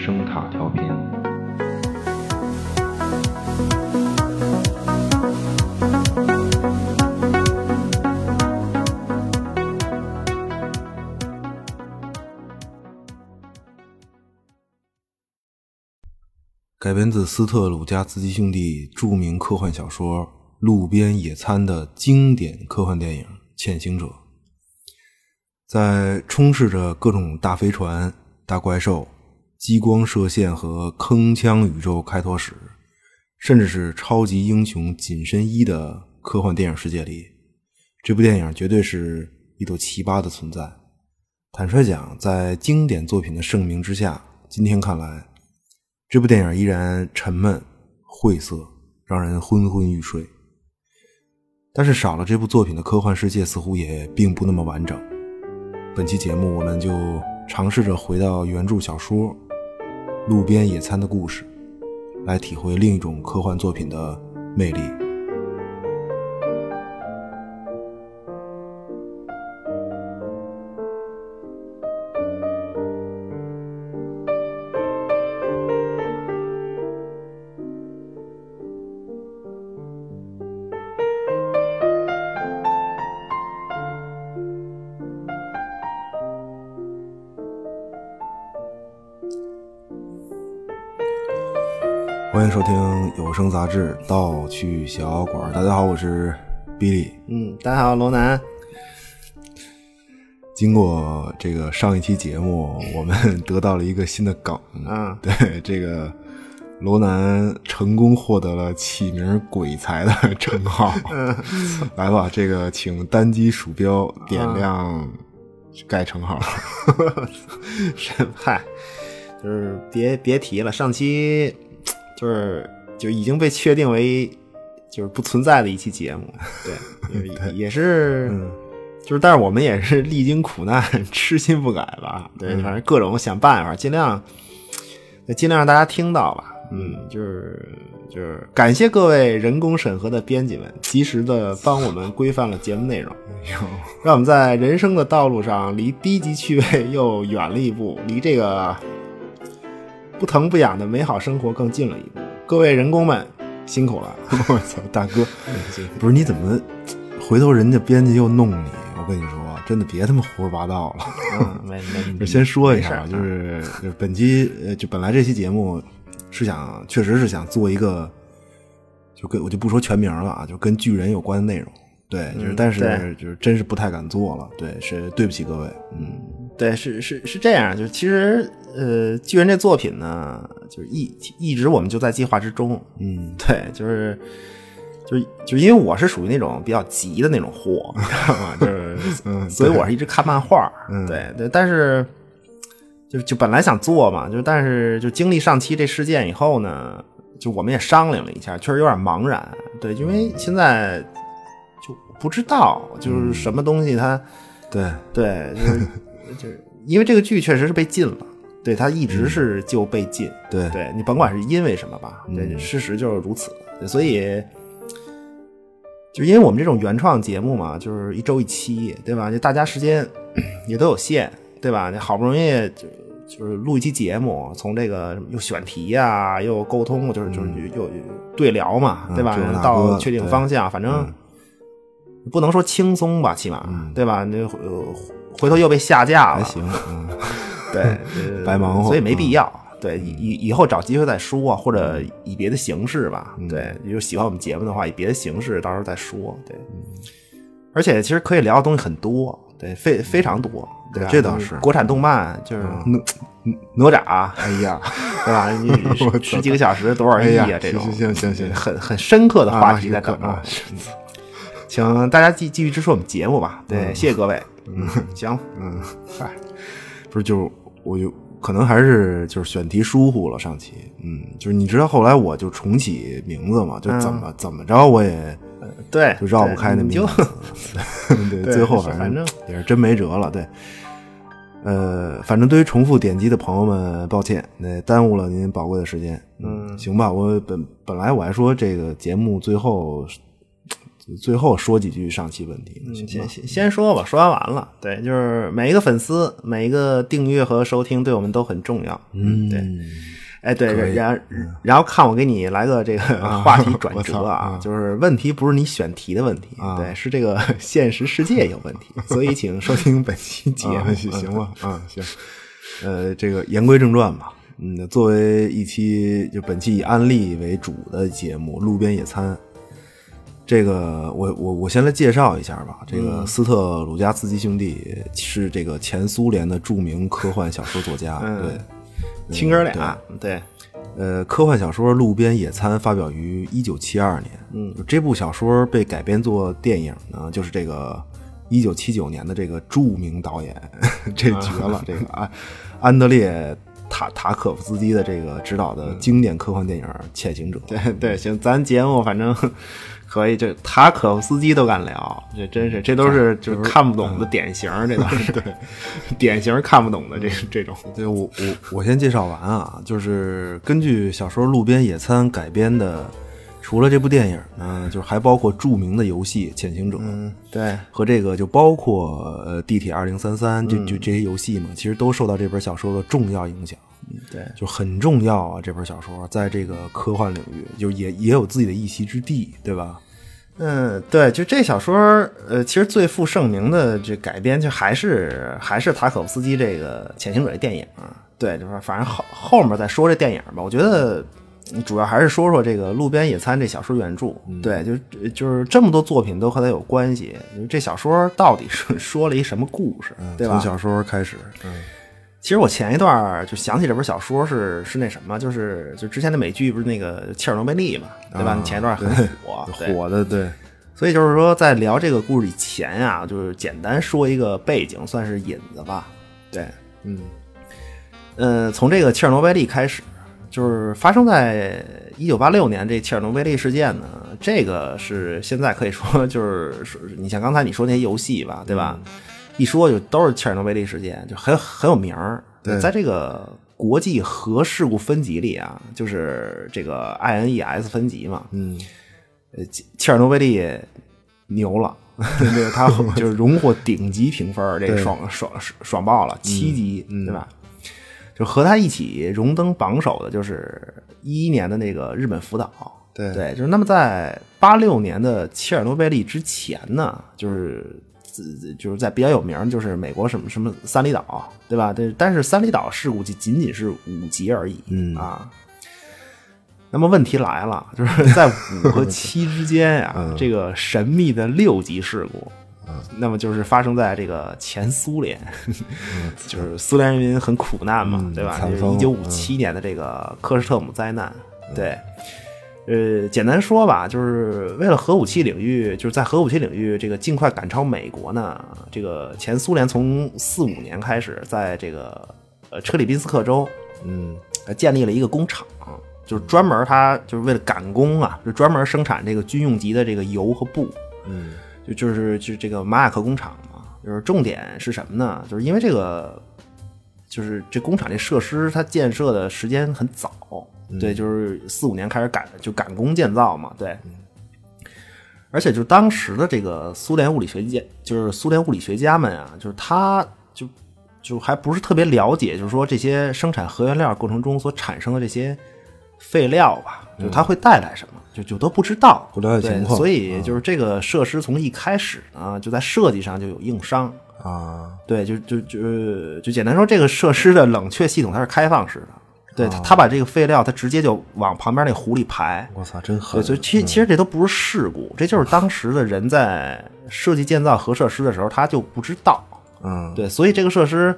声塔调频。改编自斯特鲁加茨基兄弟著名科幻小说《路边野餐》的经典科幻电影《潜行者》，在充斥着各种大飞船、大怪兽、激光射线和铿锵宇宙开拓史，甚至是超级英雄紧身衣的科幻电影世界里，这部电影绝对是一朵奇葩的存在。坦率讲，在经典作品的盛名之下，今天看来。这部电影依然沉闷、晦涩，让人昏昏欲睡。但是少了这部作品的科幻世界似乎也并不那么完整。本期节目，我们就尝试着回到原著小说《路边野餐》的故事，来体会另一种科幻作品的魅力。欢迎收听有声杂志《盗趣小馆》。大家好，我是 Billy。嗯，大家好，罗南。经过这个上一期节目，我们得到了一个新的梗。啊，对，这个罗南成功获得了起名“鬼才”的称号。来吧，这个请单击鼠标点亮该称号。嗨，就是别别提了，上期。就是就已经被确定为就是不存在的一期节目，对，也是，就是但是我们也是历经苦难，痴心不改吧，对，反正各种想办法，尽量尽量让大家听到吧，嗯，就是就是感谢各位人工审核的编辑们，及时的帮我们规范了节目内容，让我们在人生的道路上离低级趣味又远了一步，离这个。不疼不痒的美好生活更近了一步，各位人工们辛苦了！我操，大哥，不是你怎么回头人家编辑又弄你？我跟你说，真的别他妈胡说八道了。嗯，没没，先说一下，就是就是本期呃，就本来这期节目是想，确实是想做一个，就跟我就不说全名了啊，就跟巨人有关的内容。对，就是但是就是真是不太敢做了。对，是对不起各位。嗯，对，是是是这样，就是其实。呃，巨人这作品呢，就是一一直我们就在计划之中。嗯，对，就是就是就是因为我是属于那种比较急的那种货，你知道吗？就是，嗯，所以我是一直看漫画。嗯，对对，但是就就本来想做嘛，就但是就经历上期这事件以后呢，就我们也商量了一下，确实有点茫然。对，因为现在就不知道就是什么东西它，对对，就是 就是因为这个剧确实是被禁了。对他一直是就被禁，对对，你甭管是因为什么吧，对，事实就是如此。所以，就因为我们这种原创节目嘛，就是一周一期，对吧？就大家时间也都有限，对吧？你好不容易就就是录一期节目，从这个又选题呀，又沟通，就是就是又对聊嘛，对吧？到确定方向，反正不能说轻松吧，起码对吧？那回头又被下架了，还行，嗯。对，白忙活，所以没必要。对，以以后找机会再说，或者以别的形式吧。对，就喜欢我们节目的话，以别的形式到时候再说。对，而且其实可以聊的东西很多，对，非非常多。对，这倒是。国产动漫就是哪哪吒，哎呀，对吧？你 十几个小时多少亿啊？这种行行行行，很很深刻的话题在等着。请大家继继续支持我们节目吧。对，谢谢各位。嗯，行，嗯，嗨，不是就。我就可能还是就是选题疏忽了上期，嗯，就是你知道后来我就重启名字嘛，就怎么怎么着我也对，就绕不开那名字，对，最后反正也是真没辙了，对，呃，反正对于重复点击的朋友们，抱歉，那耽误了您宝贵的时间，嗯，行吧，我本本来我还说这个节目最后最后说几句上期问题。先先先说吧，说完完了。对，就是每一个粉丝、每一个订阅和收听，对我们都很重要。嗯，对。哎，对，然然后看我给你来个这个 话题转折啊，就是问题不是你选题的问题，对，是这个现实世界有问题，所以请收听本期节目，行吗？啊，行。呃，这个言归正传吧。嗯，作为一期就本期以安利为主的节目《路边野餐》，这个我我我先来介绍一下吧。这个斯特鲁加斯基兄弟是这个前苏联的著名科幻小说作家，对，亲哥俩，对。呃，科幻小说《路边野餐》发表于一九七二年，嗯，这部小说被改编做电影呢，就是这个一九七九年的这个著名导演，这绝了，这个安安德烈。塔塔可夫斯基的这个指导的经典科幻电影《潜行者》，对对，行，咱节目反正可以，这塔可夫斯基都敢聊，这真是，这都是就是看不懂的典型，这都是对，典型 看不懂的这这种。对我我我先介绍完啊，就是根据小说《路边野餐》改编的。除了这部电影呢，就是还包括著名的游戏《潜行者》，嗯，对，和这个就包括呃《地铁二零三三》就就这些游戏嘛，其实都受到这本小说的重要影响，对，就很重要啊。这本小说在这个科幻领域，就也也有自己的一席之地，对吧？嗯，对，就这小说，呃，其实最负盛名的这改编，就还是还是塔可夫斯基这个《潜行者》的电影，对，就是反正后后面再说这电影吧，我觉得。主要还是说说这个《路边野餐》这小说原著，对，就就是这么多作品都和它有关系。这小说到底是 说了一什么故事，对吧？从小说开始，嗯，其实我前一段就想起这本小说是是那什么，就是就之前的美剧不是那个切尔诺贝利嘛，对吧？前一段很火，火的，对。所以就是说，在聊这个故事以前啊，就是简单说一个背景，算是引子吧。对，嗯，呃，从这个切尔诺贝利开始。就是发生在一九八六年这切尔诺贝利事件呢，这个是现在可以说就是说，你像刚才你说那些游戏吧，对吧？一说就都是切尔诺贝利事件，就很很有名儿。在这个国际核事故分级里啊，就是这个 INES 分级嘛，嗯，呃，切尔诺贝利牛了，对，他 就是荣获顶级评分，这个爽爽爽爆了，七级，对吧？就和他一起荣登榜首的，就是一一年的那个日本福岛。对对，就是那么在八六年的切尔诺贝利之前呢，就是就是在比较有名，就是美国什么什么三里岛，对吧？对，但是三里岛事故就仅仅是五级而已。嗯啊，那么问题来了，就是 在五和七之间呀，这个神秘的六级事故。那么就是发生在这个前苏联，就是苏联人民很苦难嘛，对吧？就是一九五七年的这个科什特姆灾难。对，呃，简单说吧，就是为了核武器领域，就是在核武器领域这个尽快赶超美国呢。这个前苏联从四五年开始，在这个呃车里宾斯克州，嗯，建立了一个工厂，就是专门它就是为了赶工啊，就专门生产这个军用级的这个油和布，嗯。就就是就这个马雅克工厂嘛，就是重点是什么呢？就是因为这个，就是这工厂这设施它建设的时间很早，对，就是四五年开始赶就赶工建造嘛，对。而且就当时的这个苏联物理学家，就是苏联物理学家们啊，就是他就就还不是特别了解，就是说这些生产核原料过程中所产生的这些废料吧，就它会带来什么。就就都不知道，不了解情况，所以就是这个设施从一开始呢，就在设计上就有硬伤啊。对，就就就就简单说，这个设施的冷却系统它是开放式的，对他他把这个废料他直接就往旁边那湖里排。我操，真狠！所以其其实这都不是事故，这就是当时的人在设计建造核设施的时候他就不知道。嗯，对，所以这个设施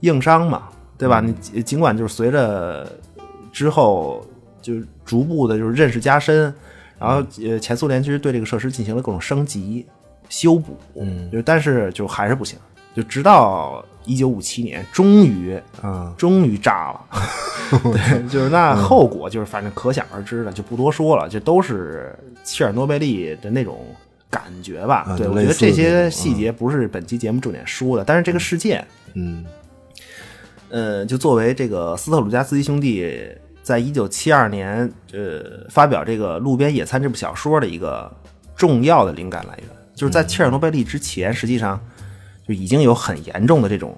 硬伤嘛，对吧？你尽管就是随着之后。就逐步的，就是认识加深，然后呃，前苏联其实对这个设施进行了各种升级、修补，嗯，就但是就还是不行，就直到一九五七年，终于啊，终于炸了，对，就是那后果就是反正可想而知的，就不多说了，这都是切尔诺贝利的那种感觉吧？对，我觉得这些细节不是本期节目重点说的，但是这个事件，嗯，呃，就作为这个斯特鲁加斯基兄弟。在一九七二年，呃，发表这个《路边野餐》这部小说的一个重要的灵感来源。就是在切尔诺贝利之前，实际上就已经有很严重的这种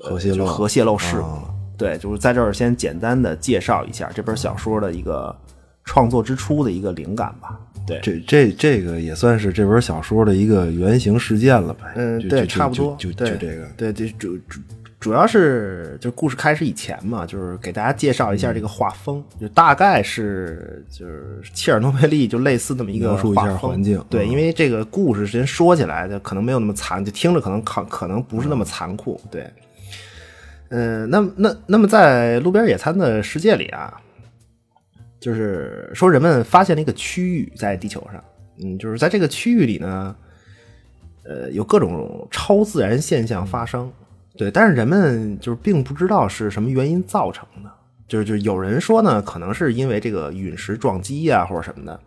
核泄漏核泄漏事故啊了。对，就是在这儿先简单的介绍一下这本小说的一个创作之初的一个灵感吧。对，这这这个也算是这本小说的一个原型事件了呗。嗯，对，就就差不多，就就这个。对就，主主主要是就是故事开始以前嘛，就是给大家介绍一下这个画风，就大概是就是切尔诺贝利就类似那么一个描述一下画风。环境对，嗯。因为这个故事先说起来就可能没有那么残，就听着可能可可能不是那么残酷，对。嗯，那那那么在路边野餐的世界里啊，就是说人们发现了一个区域在地球上，嗯，就是在这个区域里呢，呃，有各种超自然现象发生，对，但是人们就是并不知道是什么原因造成的，就是就是有人说呢，可能是因为这个陨石撞击呀、或者什么的，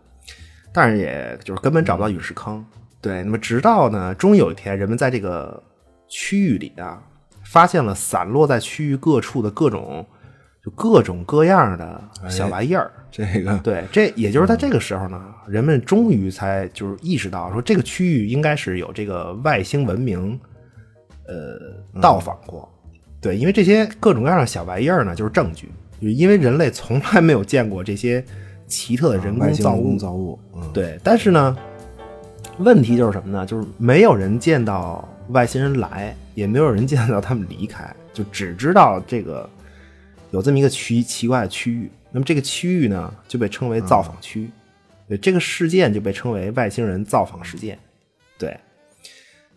但是也就是根本找不到陨石坑，对，那么直到呢，终于有一天，人们在这个区域里啊，发现了散落在区域各处的各种就各种各样的小玩意儿，这个对，这也就是在这个时候呢，人们终于才就是意识到说，这个区域应该是有这个外星文明，呃，到访过。对，因为这些各种各样的小玩意儿呢，就是证据，就因为人类从来没有见过这些奇特的人工造物。工造物，嗯，对，但是呢，问题就是什么呢？就是没有人见到外星人来，也没有人见到他们离开，就只知道这个有这么一个奇奇怪的区域。那么这个区域呢，就被称为造访区。对，这个事件就被称为外星人造访事件。对，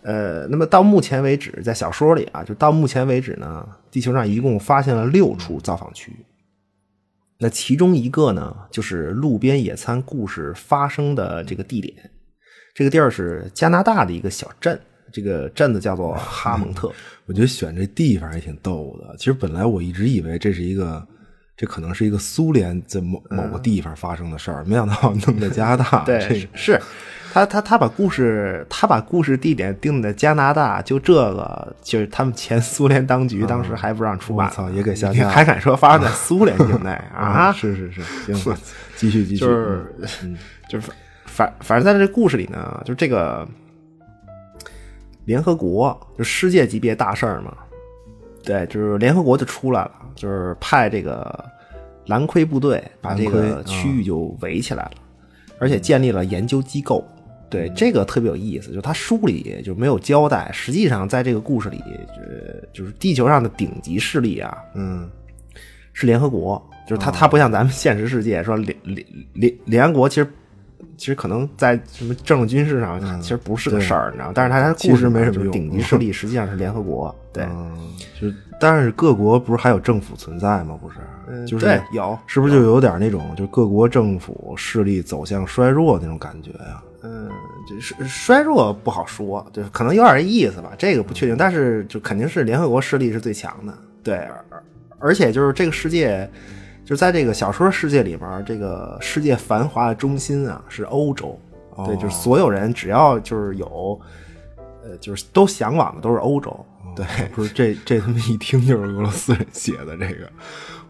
呃，那么到目前为止，在小说里啊，就到目前为止呢，地球上一共发现了六处造访区域。那其中一个呢，就是路边野餐故事发生的这个地点。这个地儿是加拿大的一个小镇，这个镇子叫做哈蒙特。我觉得选这地方也挺逗的。其实本来我一直以为这是一个，这可能是一个苏联在某某个地方发生的事儿，没想到弄在加拿大。对，是他他他把故事他把故事地点定在加拿大，就这个就是他们前苏联当局当时还不让出版，我操也给下你架了。还敢说发生在苏联境内 啊？是是是，行，继续继续，就是 就是反反反正在这故事里呢，就这个联合国就世界级别大事儿嘛，对，就是联合国就出来了，就是派这个蓝盔部队把这个区域就围起来了，而且建立了研究机构。对，这个特别有意思，就他书里就没有交代，实际上在这个故事里，呃，就是地球上的顶级势力啊，嗯，是联合国，就是他他不像咱们现实世界说联联联联合国其实其实可能在什么政治军事上其实不是个事儿，你知道？但是它它故事没什么用顶级势力实际上是联合国，对，嗯，就是，但是各国不是还有政府存在吗？不是，就是有是不是就有点那种，就是各国政府势力走向衰弱那种感觉呀、嗯，就是衰弱不好说，就是可能有点意思吧，这个不确定，但是就肯定是联合国势力是最强的，对，而而且就是这个世界，就是在这个小说世界里面，这个世界繁华的中心啊是欧洲，对，就是所有人只要就是有，呃，就是都向往的都是欧洲，对，不是 这这他妈一听就是俄罗斯人写的这个，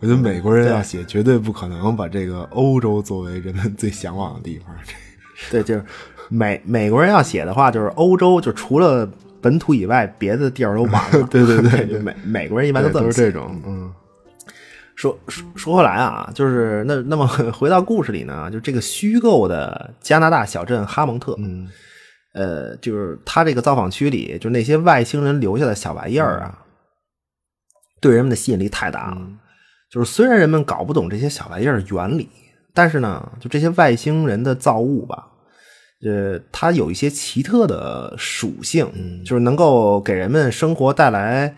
我觉得美国人要写绝对不可能把这个欧洲作为人们最向往的地方。对，就是美美国人要写的话，就是欧洲就除了本土以外，别的地儿都完了。对对对 就美美国人一般都这么写都是这种，嗯说说说回来啊，就是那那么 回到故事里呢，就这个虚构的加拿大小镇哈蒙特，嗯，呃，就是他这个造访区里，就那些外星人留下的小玩意儿啊，对人们的吸引力太大了。就是虽然人们搞不懂这些小玩意儿原理，但是呢，就这些外星人的造物吧，呃，它有一些奇特的属性，就是能够给人们生活带来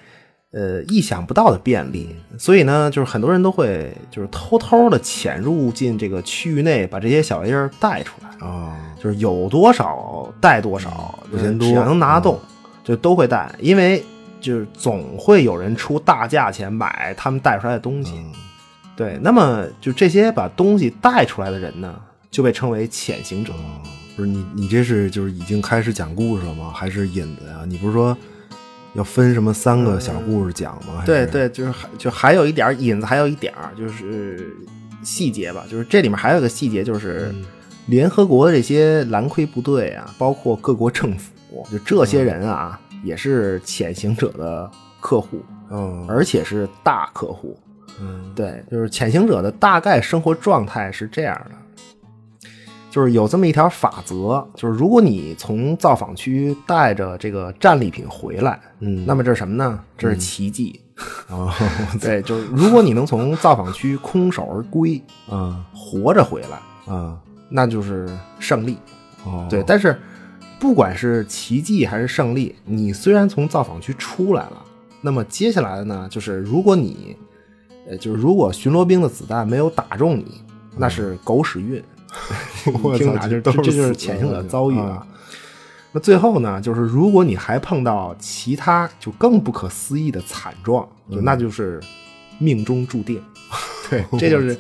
呃意想不到的便利。所以呢，就是很多人都会就是偷偷的潜入进这个区域内，把这些小玩意儿带出来。哦，就是有多少带多少，只要能拿得动，就都会带，因为就是总会有人出大价钱买他们带出来的东西。对，那么就这些把东西带出来的人呢，就被称为潜行者。不是你你这是就是已经开始讲故事了吗？还是引子呀？你不是说要分什么三个小故事讲吗？对对，就是还就还有一点儿引子，还有一点儿就是细节吧，就是这里面还有一个细节，就是、联合国的这些蓝盔部队啊，包括各国政府，就这些人啊，也是潜行者的客户，嗯而且是大客户。嗯对，就是潜行者的大概生活状态是这样的，就是有这么一条法则，就是如果你从造访区带着这个战利品回来，嗯那么这是什么呢？这是奇迹。哦对，就是如果你能从造访区空手而归，嗯活着回来，嗯那就是胜利。哦对，但是不管是奇迹还是胜利，你虽然从造访区出来了，那么接下来的呢，就是如果你，呃，就是如果巡逻兵的子弹没有打中你，那是狗屎运。我操这就是潜行者的遭遇啊。那最后呢，就是如果你还碰到其他就更不可思议的惨状，就那就是命中注定。对，这就是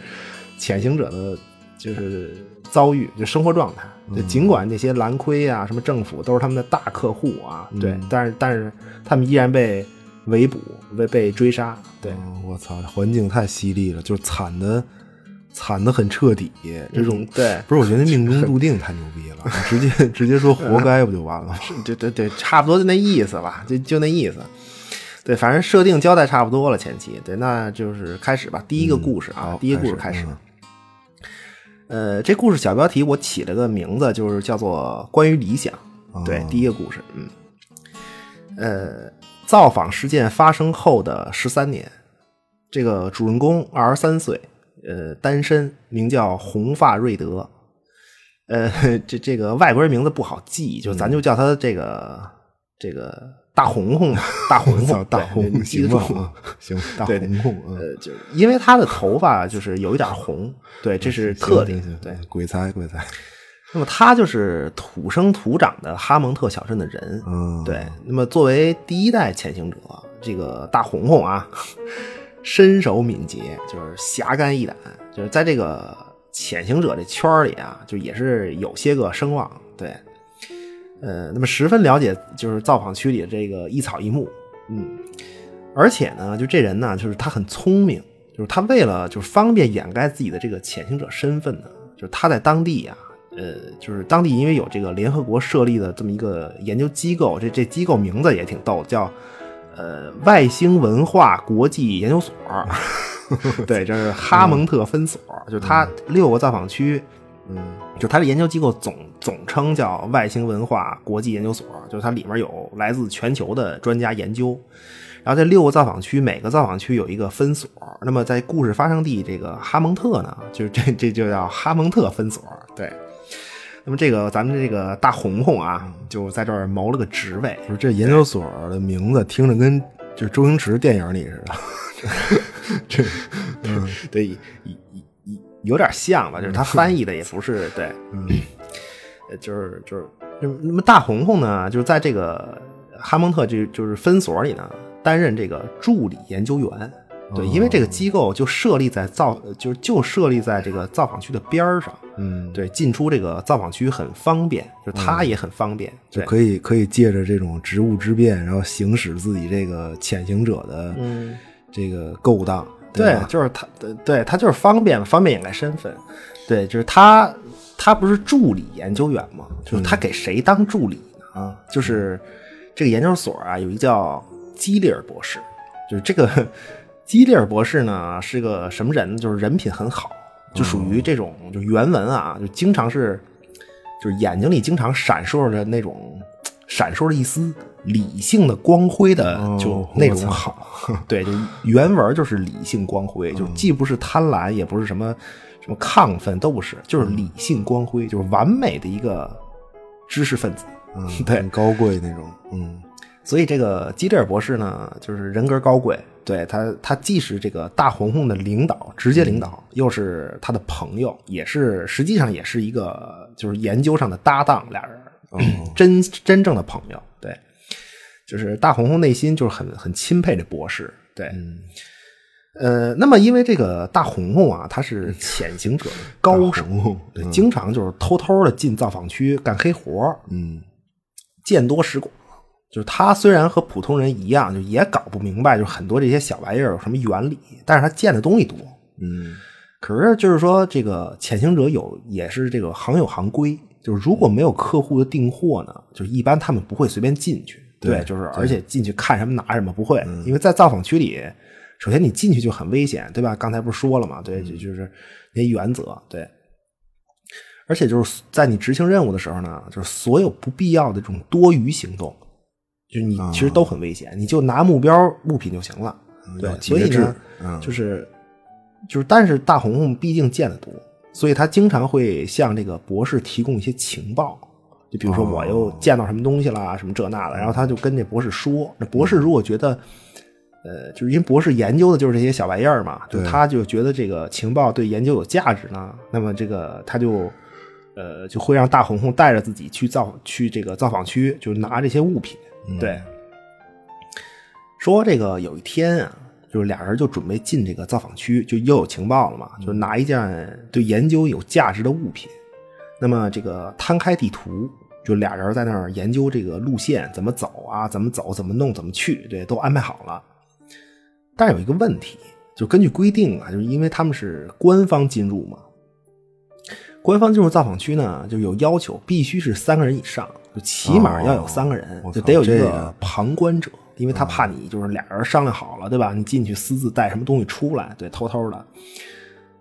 潜行者的，就是遭遇，就生活状态。就尽管那些蓝盔啊、什么政府都是他们的大客户啊，对，但是但是他们依然被围捕、被被追杀。对，嗯我操，环境太犀利了，就是惨的惨的很彻底，这种嗯对 不是？我觉得命中注定太牛逼了，直接直接说活该不就完了对对对，差不多就那意思吧，就就那意思。对，反正设定交代差不多了，前期对，那就是开始吧。第一个故事啊，好第一个故事开始。呃，这故事小标题我起了个名字，就是叫做“关于理想”。对，哦第一个故事，嗯，呃，造访事件发生后的十三年，这个主人公二十三岁，呃，单身，名叫红发瑞德。呃，这这个外国人名字不好记，就咱就叫他这个、这个大红红 吧，大红红，对大红红记得住行吧？啊行，大红红，嗯呃，就是因为他的头发就是有一点红，对，这是特点对，鬼才鬼才，那么他就是土生土长的哈蒙特小镇的人，嗯，对。那么作为第一代潜行者，这个大红红啊，身手敏捷，就是侠肝义胆，就是在这个潜行者这圈儿里啊，就也是有些个声望。对，呃，那么十分了解就是造访区里的这个一草一木，嗯，而且呢，就这人呢，就是他很聪明，就是他为了就是方便掩盖自己的这个潜行者身份呢，就是他在当地呀、呃，就是当地因为有这个联合国设立的这么一个研究机构，这这机构名字也挺逗，叫呃外星文化国际研究所。对，这是哈蒙特分所，就是它六个造访区，嗯就它的研究机构总总称叫外星文化国际研究所，就是它里面有来自全球的专家研究。然后这六个造访区，每个造访区有一个分所。那么在故事发生地这个哈蒙特呢，就是这这就叫哈蒙特分所。对，那么这个咱们这个大红红啊，就在这儿谋了个职位。不是这研究所的名字听着跟就是周星驰电影里似的，这嗯对，有有有点像吧，就是他翻译的也不是对，嗯呃就是就是那么那么大红红呢，就是在这个哈蒙特这就是分所里呢，担任这个助理研究员。对，因为这个机构就设立在造，就是就设立在这个造访区的边儿上，嗯，对，进出这个造访区很方便，就是他也很方便，对，就可以可以借着这种职务之便，然后行使自己这个潜行者的嗯，这个勾当，对吧，就是他，对对他就是方便方便掩盖身份，对，就是他他不是助理研究员吗？就是他给谁当助理呢？啊，就是这个研究所啊，有一个叫基利尔博士，就是这个基利尔博士呢是个什么人呢？就是人品很好，就属于这种就原文啊，就经常是就是眼睛里经常闪烁着那种闪烁着一丝理性的光辉的，哦就那种好。对，就原文就是理性光辉，就既不是贪婪，也不是什么什么亢奋，都不是，就是理性光辉，就是完美的一个知识分子。嗯，对很高贵那种，嗯所以这个基德尔博士呢，就是人格高贵，对他，他既是这个大红红的领导，直接领导，又是他的朋友，也是实际上也是一个就是研究上的搭档，俩人，真真正的朋友，对，就是大红红内心就是很很钦佩这博士，对，呃，那么因为这个大红红啊，他是潜行者的高手对，经常就是偷偷的进造访区干黑活儿嗯。见多识广。就是他虽然和普通人一样，就也搞不明白，就很多这些小玩意儿有什么原理，但是他见的东西多。嗯可是就是说，这个潜行者有也是这个行有行规，就是如果没有客户的订货呢，就是一般他们不会随便进去。对，就是而且进去看什么拿什么不会，因为在造访区里，首先你进去就很危险，对吧？刚才不是说了嘛，对，就就是那原则，对。而且就是在你执行任务的时候呢，就是所有不必要的这种多余行动，就是你其实都很危险，你就拿目标物品就行了。对，所以呢，就是就是，但是大红红毕竟见得多，所以他经常会向这个博士提供一些情报。就比如说我又见到什么东西了，什么这那的，然后他就跟这博士说。那博士如果觉得，呃，就是因为博士研究的就是这些小玩意儿嘛，就他就觉得这个情报对研究有价值呢，那么这个他就。呃，就会让大红红带着自己去造去这个造访区，就拿这些物品。对，说这个有一天啊，就是俩人就准备进这个造访区，就又有情报了嘛，就拿一件对研究有价值的物品。那么这个摊开地图，就俩人在那儿研究这个路线怎么走啊，怎么走，怎么弄，怎么去，对，都安排好了。但有一个问题，就根据规定啊，就是因为他们是官方进入嘛。官方进入造访区呢，就有要求，必须是三个人以上，就起码要有三个人，就得有一个旁观者，因为他怕你就是俩人商量好了，对吧？你进去私自带什么东西出来，对，偷偷的。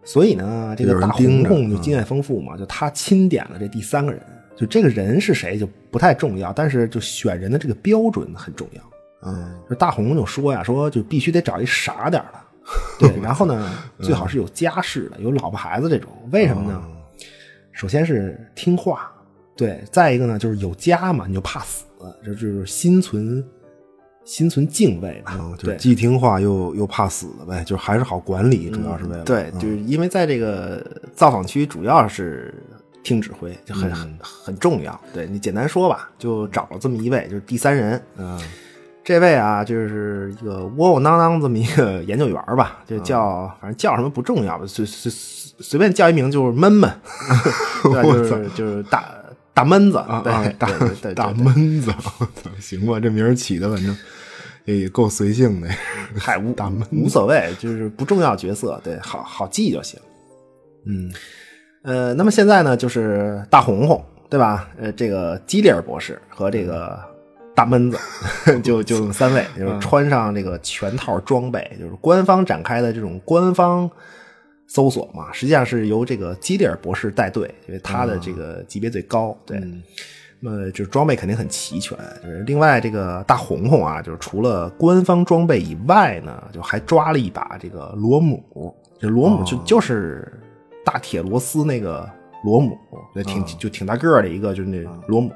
所以呢，这个大红红就经验丰富嘛，就他钦点了这第三个人，就这个人是谁就不太重要，但是就选人的这个标准很重要。嗯，就大红就说呀，说就必须得找一傻点的，对，然后呢，最好是有家室的，有老婆孩子这种，为什么呢？首先是听话，对，再一个呢就是有家嘛，你就怕死，就就是心存心存敬畏嘛，对，既听话又又怕死的呗，就还是好管理，主要是为了对，就是因为在这个造访区主要是听指挥，就很很很重要。对你简单说吧，就找了这么一位，就是第三人，嗯。这位啊，就是一个窝窝囊囊这么一个研究员吧，就叫反正叫什么不重要吧，随随随便叫一名就是闷闷，就是就是大大闷子，对大大闷子，行吧，这名儿起的反正也够随性的，太无 大闷无所谓，就是不重要角色，对，好好记就行。嗯，呃，那么现在呢，就是大红红，对吧？呃，这个基里尔博士和这个。大闷子，就就三位，就是穿上这个全套装备，就是官方展开的这种官方搜索嘛。实际上是由这个基里尔博士带队，因为他的这个级别最高。对，那么就是装备肯定很齐全。就是另外这个大红红啊，就是除了官方装备以外呢，就还抓了一把这个螺母。这螺母就就是大铁螺丝那个螺母，对，挺就挺大个的一个，就是那螺母。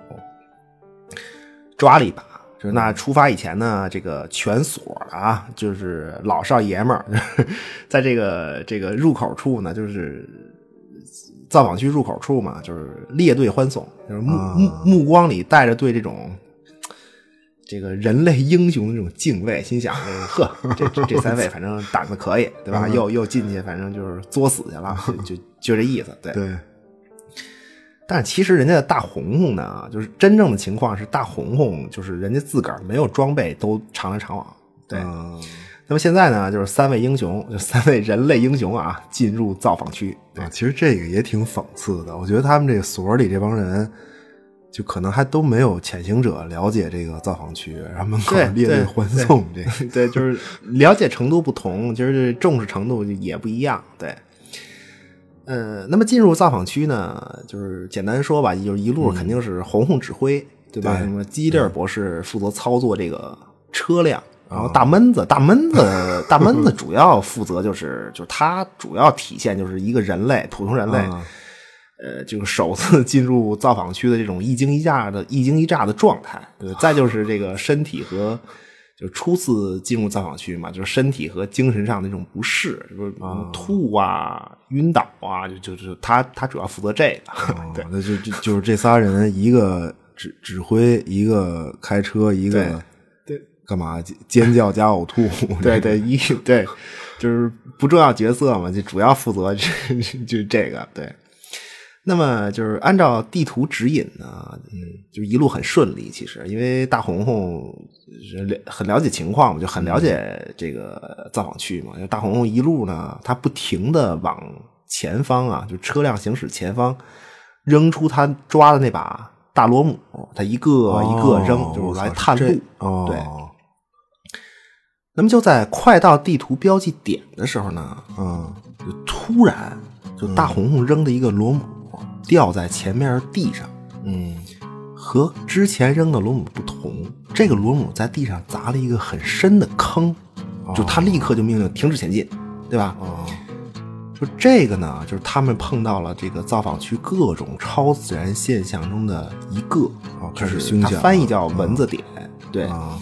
抓了一把，就是那出发以前呢，这个全锁了啊，就是老少爷们儿，在这个这个入口处呢，就是造访区入口处嘛，就是列队欢送，就是目目目光里带着对这种这个人类英雄的这种敬畏，心想：呵，这这这三位反正胆子可以，对吧？又又进去，反正就是作死去了，就就这意思，对。但其实人家的大红红呢，就是真正的情况是大红红，就是人家自个儿没有装备都常来常往。对，那么现在呢，就是三位英雄，就三位人类英雄啊，进入造访区。啊，其实这个也挺讽刺的。我觉得他们这个所里这帮人，就可能还都没有潜行者了解这个造访区，然后门口列队欢送。这对，就是了解程度不同，就是重视程度也不一样。对。呃，那么进入造访区呢，就是简单说吧，就是一路肯定是红红指挥，对吧？什么基利尔博士负责操作这个车辆，然后大闷子，大闷子，大闷子主要负责就是，就是他主要体现就是一个人类，普通人类，呃，就是首次进入造访区的这种一惊一乍的一惊一乍的状态，对，再就是这个身体和。就初次进入造访区嘛，就是身体和精神上那种不适，就是吐啊、晕倒啊，就就就他他主要负责这个。对，那就就就是这仨人，一个指指挥，一个开车，一个对干嘛尖叫加呕吐。对对一对，就是不重要角色嘛，就主要负责就就这个对。那么就是按照地图指引呢，嗯，就一路很顺利。其实因为大红红了很了解情况嘛，就很了解这个造访区嘛。大红红一路呢，他不停的往前方啊，就车辆行驶前方扔出他抓的那把大螺母，他一个一个扔，哦就是来探路。哦，对那么就在快到地图标记点的时候呢，嗯，就突然就大红红扔的一个螺母掉在前面地上，嗯，和之前扔的螺母不同，这个螺母在地上砸了一个很深的坑，就他立刻就命令停止前进，对吧？哦，就这个呢，就是他们碰到了这个造访区各种超自然现象中的一个，哦开就是始凶险它翻译叫蚊子点，对，啊，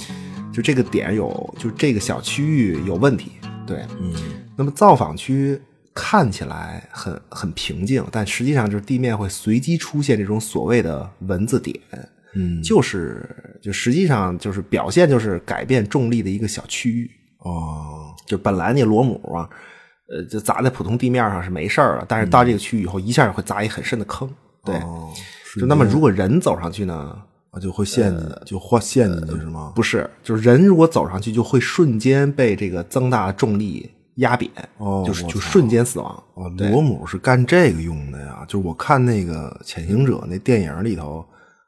就这个点有，就这个小区域有问题，对，嗯，那么造访区看起来很很平静，但实际上就是地面会随机出现这种所谓的蚊子点，嗯，就是就实际上就是表现就是改变重力的一个小区域，哦，就本来那螺母啊，呃，就砸在普通地面上是没事儿了，但是到这个区域以后，一下会砸一很深的坑，对，哦就那么如果人走上去呢？啊就会陷进，就或陷进去是吗？不是，就是人如果走上去，就会瞬间被这个增大的重力压扁，哦就是就瞬间死亡。哦，对螺母是干这个用的呀？就是我看那个《潜行者》那电影里头，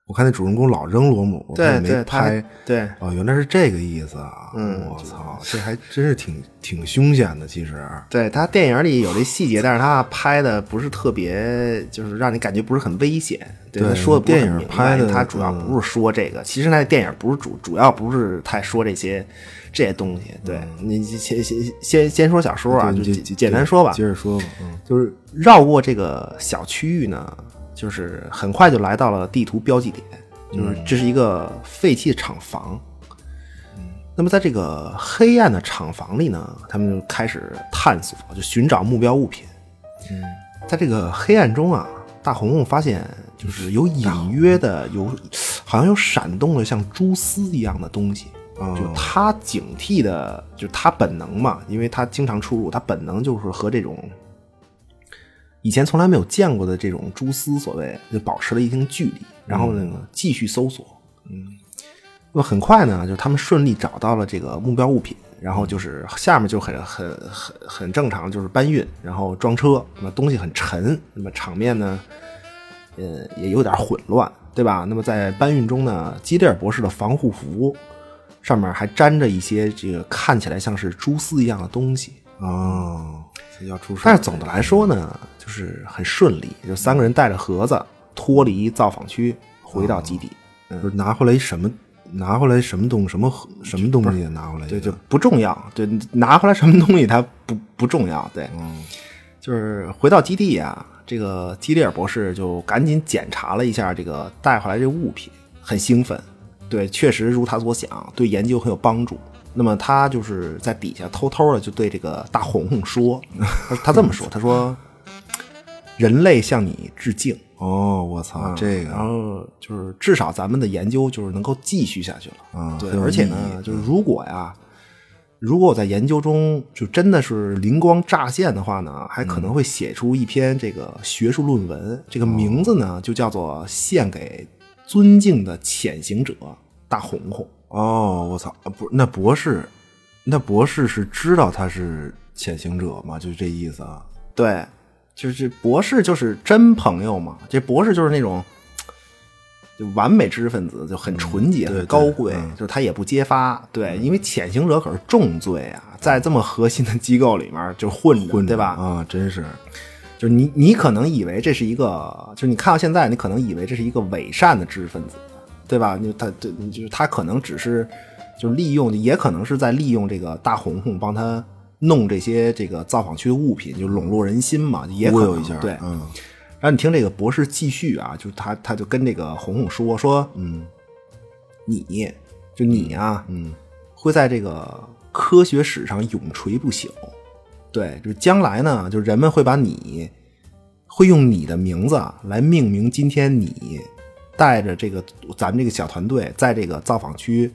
我看那主人公老扔螺母，对对，他拍。对哦，原来是这个意思啊！嗯我操，这还真是挺挺凶险的，其实。对，他电影里有这细节，但是他拍的不是特别，就是让你感觉不是很危险。对，对他说的电影拍的他主要不是说这个。其实那电影不是主，主要不是太说这些这些东西。对你先先先先说小说啊，就简单说吧接，着说吧。嗯，就是绕过这个小区域呢，就是很快就来到了地图标记点，就是这是一个废弃的厂房。那么在这个黑暗的厂房里呢，他们就开始探索，就寻找目标物品。嗯，在这个黑暗中啊，大红红发现就是有隐约的，有好像有闪动的像蛛丝一样的东西。就他警惕的，就是他本能嘛，因为他经常出入，他本能就是和这种以前从来没有见过的这种蛛丝，所谓就保持了一定距离，然后那个继续搜索。嗯，那么很快呢，就是他们顺利找到了这个目标物品，然后就是下面就很很很很正常，就是搬运，然后装车，那么东西很沉，那么场面呢，呃，也有点混乱，对吧？那么在搬运中呢，基利尔博士的防护服上面还粘着一些这个看起来像是蛛丝一样的东西。哦，这要出事。但是总的来说呢，就是很顺利，就三个人带着盒子脱离造访区，回到基地。就是拿回来一什么？拿回来什么东什么什么东西拿回来？对，就不重要。对，拿回来什么东西它不不重要。对，嗯就是回到基地啊，这个基利尔博士就赶紧检查了一下这个带回来这物品，很兴奋。对，确实如他所想，对研究很有帮助。那么他就是在底下偷偷的就对这个大红红说，他他这么说，他说：“人类向你致敬。”哦，我操，这个然后就是至少咱们的研究就是能够继续下去了。对，啊很有而且呢，就是如果呀，如果我在研究中就真的是灵光乍现的话呢，还可能会写出一篇这个学术论文，这个名字呢就叫做《献给尊敬的潜行者大红红》。哦，我操，啊不，那博士，那博士是知道他是潜行者吗？就是这意思啊。对，就是博士就是真朋友嘛，这博士就是那种。就完美知识分子，就很纯洁、很高贵，嗯就是他也不揭发，对，因为潜行者可是重罪啊，在这么核心的机构里面就混着，混着对吧？啊，真是，就是你，你可能以为这是一个，就是你看到现在，你可能以为这是一个伪善的知识分子，对吧？你他对，就是他可能只是就利用，也可能是在利用这个大红红帮他弄这些这个造访区的物品，就笼络人心嘛，也可能一下，对。嗯，然后你听这个博士继续啊，就他他就跟这个红红说说，嗯，你就你啊，嗯，会在这个科学史上永垂不朽。对，就是将来呢，就是人们会把你会用你的名字啊来命名今天你带着这个咱们这个小团队在这个造访区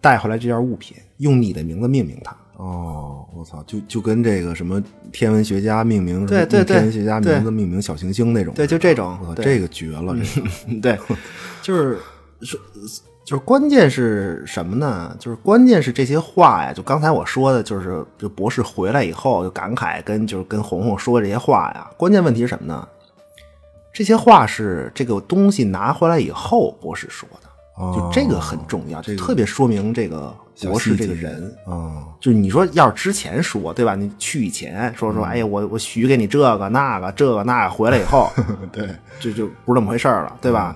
带回来这件物品，用你的名字命名它。哦，我操，就就跟这个什么天文学家命名，对对对天文学家名字命名小行星那种，对，就这种这个绝了，这个，对，就是说，就是关键是什么呢？就是关键是这些话呀，就刚才我说的，就是就博士回来以后就感慨跟就是跟红红说这些话呀。关键问题是什么呢？这些话是这个东西拿回来以后博士说的，就这个很重要，就特别说明这个博士这个人啊。就是你说要是之前说对吧？你去以前说说，哎呀，我我许给你这个那个这个那个，回来以后，对，就就不是那么回事了，对吧？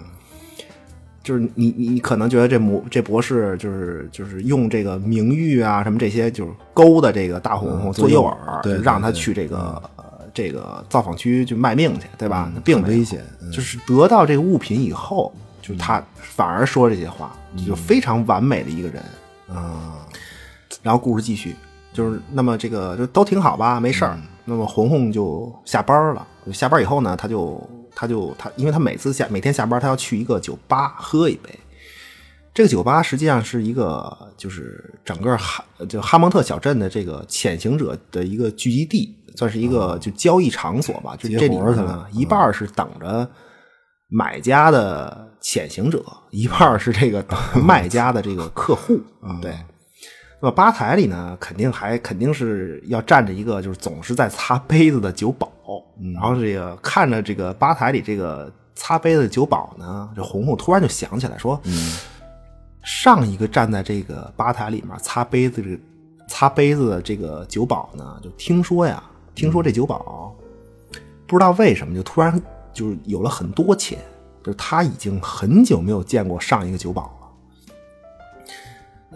就是你你你可能觉得这博这博士就是就是用这个名誉啊什么这些就是勾的这个大红红做诱饵，对，让他去这个这个造访区去卖命去，对吧？并危险。就是得到这个物品以后，就是他反而说这些话，就非常完美的一个人啊。然后故事继续，就是那么这个就都挺好吧，没事儿。那么红红就下班了，下班以后呢，他就。他就他，因为他每次下每天下班，他要去一个酒吧喝一杯。这个酒吧实际上是一个，就是整个哈就哈蒙特小镇的这个潜行者的一个聚集地，算是一个就交易场所吧。就这里面呢，一半是等着买家的潜行者，一半是这个卖家的这个客户。对。那么吧台里呢，肯定还肯定是要站着一个，就是总是在擦杯子的酒保。然后这个看着这个吧台里这个擦杯子的酒保呢，这红红突然就想起来说：“上一个站在这个吧台里面擦杯子的擦杯子的这个酒保呢，就听说呀，听说这酒保不知道为什么就突然就是有了很多钱，就是他已经很久没有见过上一个酒保。”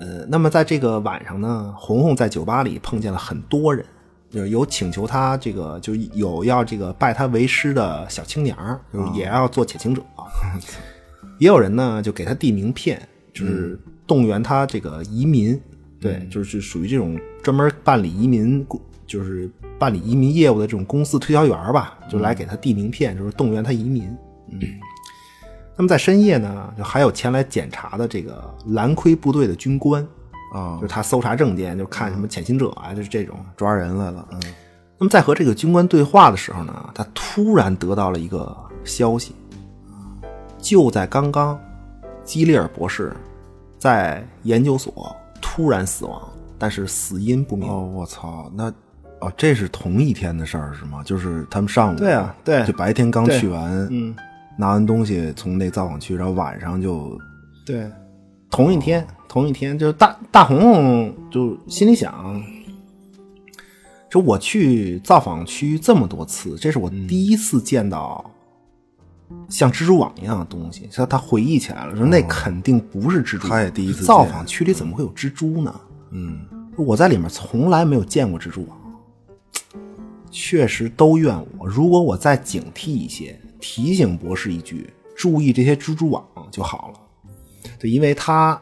呃，那么在这个晚上呢，红红在酒吧里碰见了很多人，就是有请求他这个，就有要这个拜他为师的小青年儿就是也要做潜行者，也有人呢就给他递名片，就是动员他这个移民，对，就是属于这种专门办理移民，就是办理移民业务的这种公司推销员吧，就来给他递名片，就是动员他移民，嗯。那么在深夜呢，就还有前来检查的这个蓝盔部队的军官，啊，就是他搜查证件，就看什么潜行者啊，就是这种抓人来了。嗯，那么在和这个军官对话的时候呢，他突然得到了一个消息，就在刚刚，基利尔博士在研究所突然死亡，但是死因不明。哦，我操，那哦，这是同一天的事儿是吗？就是他们上午对啊，对，就白天刚去完，嗯。拿完东西从那造访区，然后晚上就，对，同一天，同一天，就大大红红就心里想，说我去造访区这么多次，这是我第一次见到像蜘蛛网一样的东西。他他回忆起来了，说那肯定不是蜘蛛。他也第一次造访区里怎么会有蜘蛛呢？嗯，我在里面从来没有见过蜘蛛网，确实都怨我。如果我再警惕一些。提醒博士一句，注意这些蜘蛛网就好了。对，因为他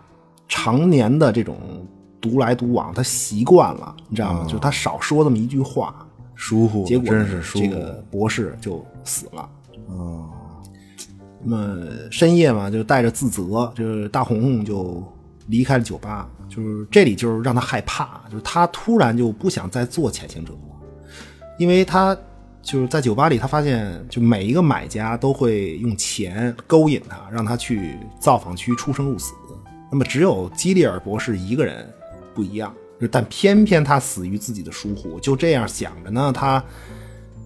常年的这种独来独往，他习惯了，你知道吗？就他少说这么一句话，疏忽，结果真是疏忽。这个博士就死了。嗯，那么深夜嘛，就带着自责，就是大红红就离开了酒吧。就是这里，就是让他害怕，就是他突然就不想再做潜行者了，因为他。就是在酒吧里，他发现，就每一个买家都会用钱勾引他，让他去造访区出生入死。那么，只有基利尔博士一个人不一样，但偏偏他死于自己的疏忽。就这样想着呢，他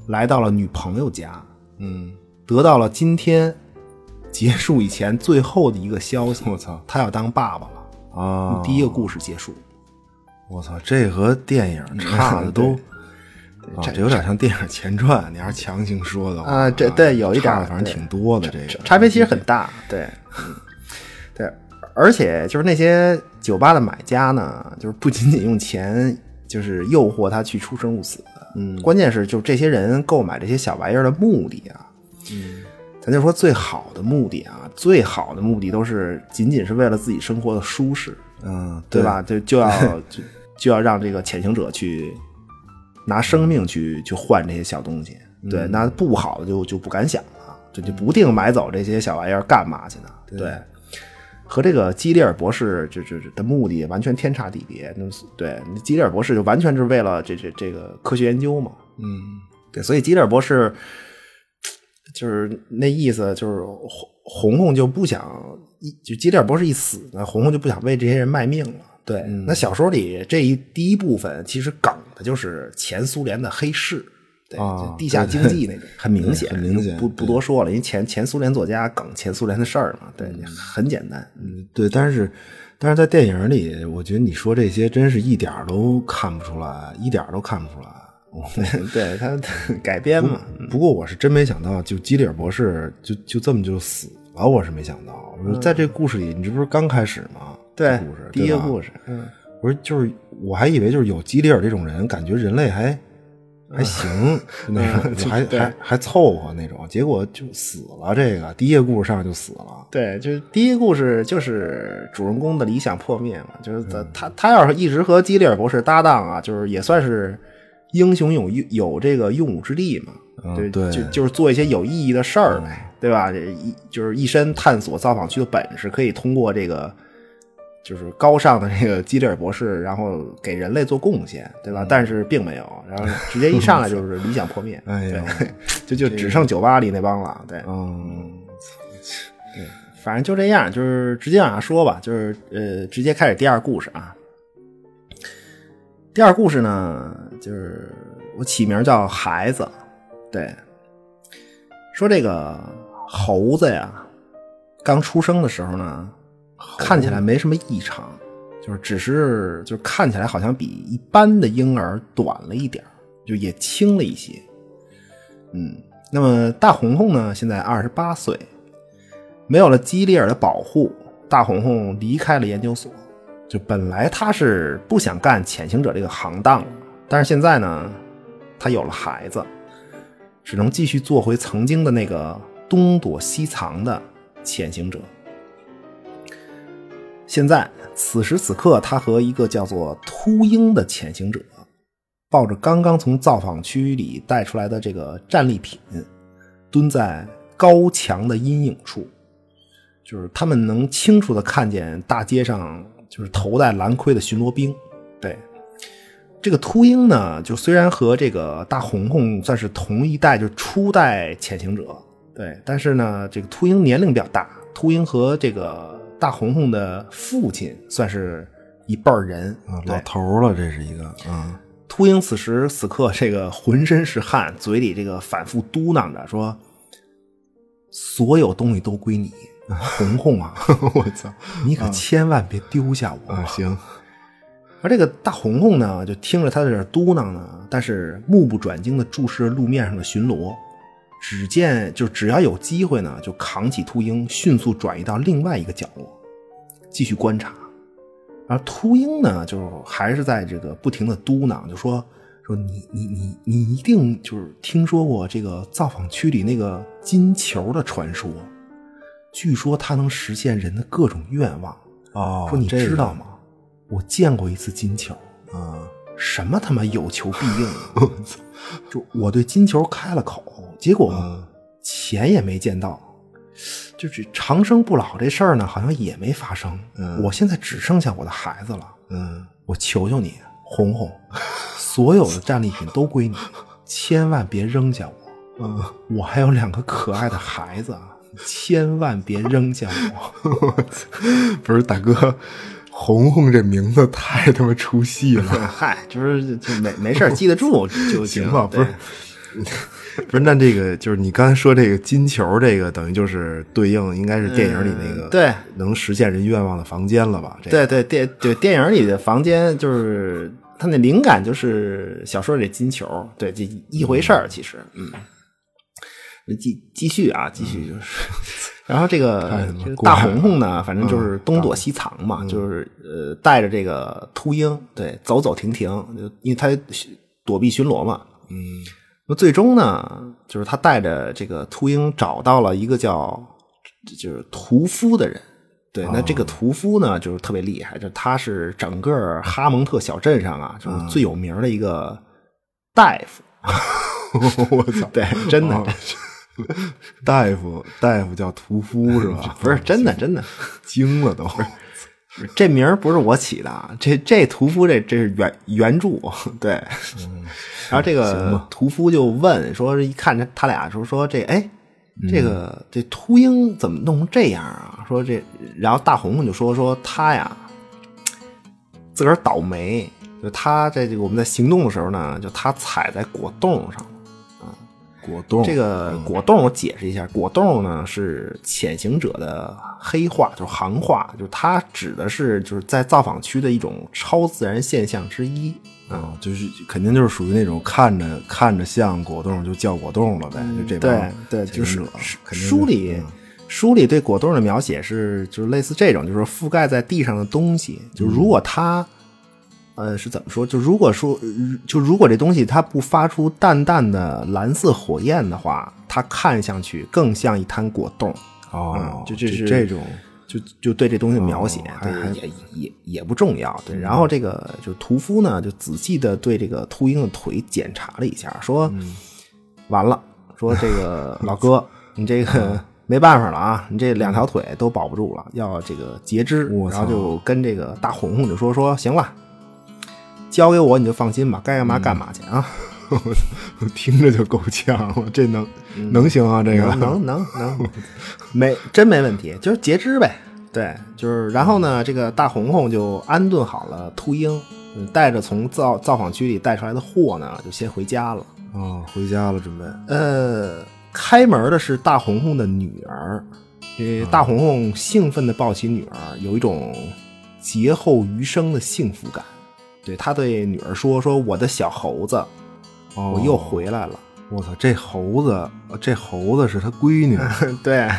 来到了女朋友家，嗯，得到了今天结束以前最后的一个消息。我操，他要当爸爸了啊！第一个故事结束。我操，这和电影差的都。这有点像电影前传，你要是强行说的话啊？这对有一点，反正挺多的。这个差别其实很大，对，对，而且就是那些酒吧的买家呢，就是不仅仅用钱，就是诱惑他去出生入死，嗯，关键是就这些人购买这些小玩意儿的目的啊，嗯，咱就说最好的目的啊，最好的目的都是仅仅是为了自己生活的舒适，嗯，对吧？就就要就就要让这个潜行者去。拿生命去去换这些小东西，对，那不好的就就不敢想了，就就不定买走这些小玩意儿干嘛去呢？对，和这个基利尔博士就就的目的完全天差地别。那对，基利尔博士就完全是为了这这这个科学研究嘛。嗯，对，所以基利尔博士就是那意思，就是红红红就不想一就基利尔博士一死呢，红红就不想为这些人卖命了。对，那小说里这一第一部分其实梗的就是前苏联的黑市，对，啊地下经济那种，很明显，很明显不不多说了，因为前前苏联作家梗前苏联的事儿嘛，对，很简单。嗯，对，但是但是在电影里，我觉得你说这些真是一点儿都看不出来，一点儿都看不出来。对他改编嘛，不过我是真没想到，就基里尔博士就就这么就死了，我是没想到。在这故事里，你这不是刚开始吗？对故事，第一个故事，嗯，我说就是，我还以为就是有基里尔这种人，感觉人类还还行，就那种，还还还凑合那种，结果就死了。这个第一个故事上来就死了，对，就是第一个故事就是主人公的理想破灭嘛，就是他他他要是一直和基里尔博士搭档啊，就是也算是英雄有有这个用武之地嘛，对，嗯对就就是做一些有意义的事儿呗，对吧？这一就是一身探索造访区的本事，可以通过这个就是高尚的这个基里尔博士，然后给人类做贡献，对吧？但是并没有，然后直接一上来就是理想破灭，哎呦对，就就只剩酒吧里那帮了，对，嗯，对反正就这样，就是直接往下说吧，就是呃，直接开始第二故事啊。第二故事呢，就是我起名叫孩子，对，说这个猴子呀，刚出生的时候呢，看起来没什么异常，就是只是就看起来好像比一般的婴儿短了一点就也轻了一些。嗯，那么大红红呢，现在二十八岁，没有了基里尔的保护，大红红离开了研究所。就本来他是不想干潜行者这个行当，但是现在呢，他有了孩子，只能继续做回曾经的那个东躲西藏的潜行者。现在此时此刻，他和一个叫做秃鹰的潜行者，抱着刚刚从造访区里带出来的这个战利品，蹲在高墙的阴影处，就是他们能清楚的看见大街上就是头戴蓝盔的巡逻兵。对，这个秃鹰呢，就虽然和这个大红红算是同一代，就是初代潜行者，对，但是呢，这个秃鹰年龄比较大，秃鹰和这个大红红的父亲算是一辈儿人啊，老头儿了，这是一个，嗯，秃鹰此时此刻这个浑身是汗，嘴里这个反复嘟囔着说：“所有东西都归你，红红啊，我操，你可千万别丢下我。啊，行，而这个大红红呢，就听着他在这儿嘟囔呢，但是目不转睛的注视着路面上的巡逻。只见就只要有机会呢，就扛起秃鹰，迅速转移到另外一个角落，继续观察。而秃鹰呢，就还是在这个不停的嘟囔，就说说你你你你一定就是听说过这个造访区里那个金球的传说，据说它能实现人的各种愿望。哦，说你知道吗？我见过一次金球，啊，什么他妈有求必应？啊，就我对金球开了口，结果嗯。钱也没见到，就是长生不老这事儿呢，好像也没发生。嗯。我现在只剩下我的孩子了，嗯，我求求你，红红，所有的战利品都归你，千万别扔下我。嗯，我还有两个可爱的孩子啊，千万别扔下我。不是大哥，红红这名字太他妈出戏了，嗨，就是就没没事 记得住就行吧？不是。不是，那这个就是你刚才说这个金球，这个等于就是对应应该是电影里那个、嗯对能实现人愿望的房间了吧？这对对电对电影里的房间就是它那灵感就是小说里的金球，对，这一回事儿。其实，嗯，继继续啊，继续就是，然后这个大红红呢，反正就是东躲西藏嘛，就是呃带着这个秃鹰，对，走走停停，就因为他躲避巡逻嘛，嗯。那最终呢，就是他带着这个秃鹰找到了一个叫就是屠夫的人。对，那这个屠夫呢，就是特别厉害，就他是整个哈蒙特小镇上啊，就是最有名的一个大夫。我操，对，真的，哦 大夫大夫叫屠夫是吧？不是真的，真的，惊了都。这名儿不是我起的啊，这这屠夫这这是原原著，对。然后这个屠夫就问说，一看这他俩说说这哎，这个这秃鹰怎么弄成这样啊？说这，然后大红红就说说他呀，自个儿倒霉，就他在这个我们在行动的时候呢，就他踩在果冻上了。果冻这个果冻我解释一下，果冻呢是潜行者的黑话，就是行话，就是它指的是就是在造访区的一种超自然现象之一。啊，就是肯定就是属于那种看着看着像果冻就叫果冻了呗，就这帮嗯对对，就是书里、嗯书里对果冻的描写是就是类似这种，就是覆盖在地上的东西，就如果它。呃，是怎么说？就如果说，呃就如果这东西它不发出淡淡的蓝色火焰的话，它看上去更像一滩果冻。哦嗯，就这是这种就就对这东西描写，也也也不重要。对，然后这个就屠夫呢，就仔细的对这个秃鹰的腿检查了一下，说、嗯完了，说这个 老哥，你这个没办法了啊，你这两条腿都保不住了，要这个截肢。然后就跟这个大红红就说说，行了，交给我你就放心吧，该干嘛干嘛去啊。我听着就够呛了，这能能行啊？这个能能能能，没真没问题，就是截肢呗。对，就是然后呢，这个大红红就安顿好了秃鹰，嗯带着从造造访区里带出来的货呢，就先回家了。哦，回家了，准备呃，开门的是大红红的女儿，这大红红兴奋地抱起女儿，有一种劫后余生的幸福感。对他对女儿说：“说我的小猴子，哦我又回来了。我操，这猴子，这猴子是他闺女，对，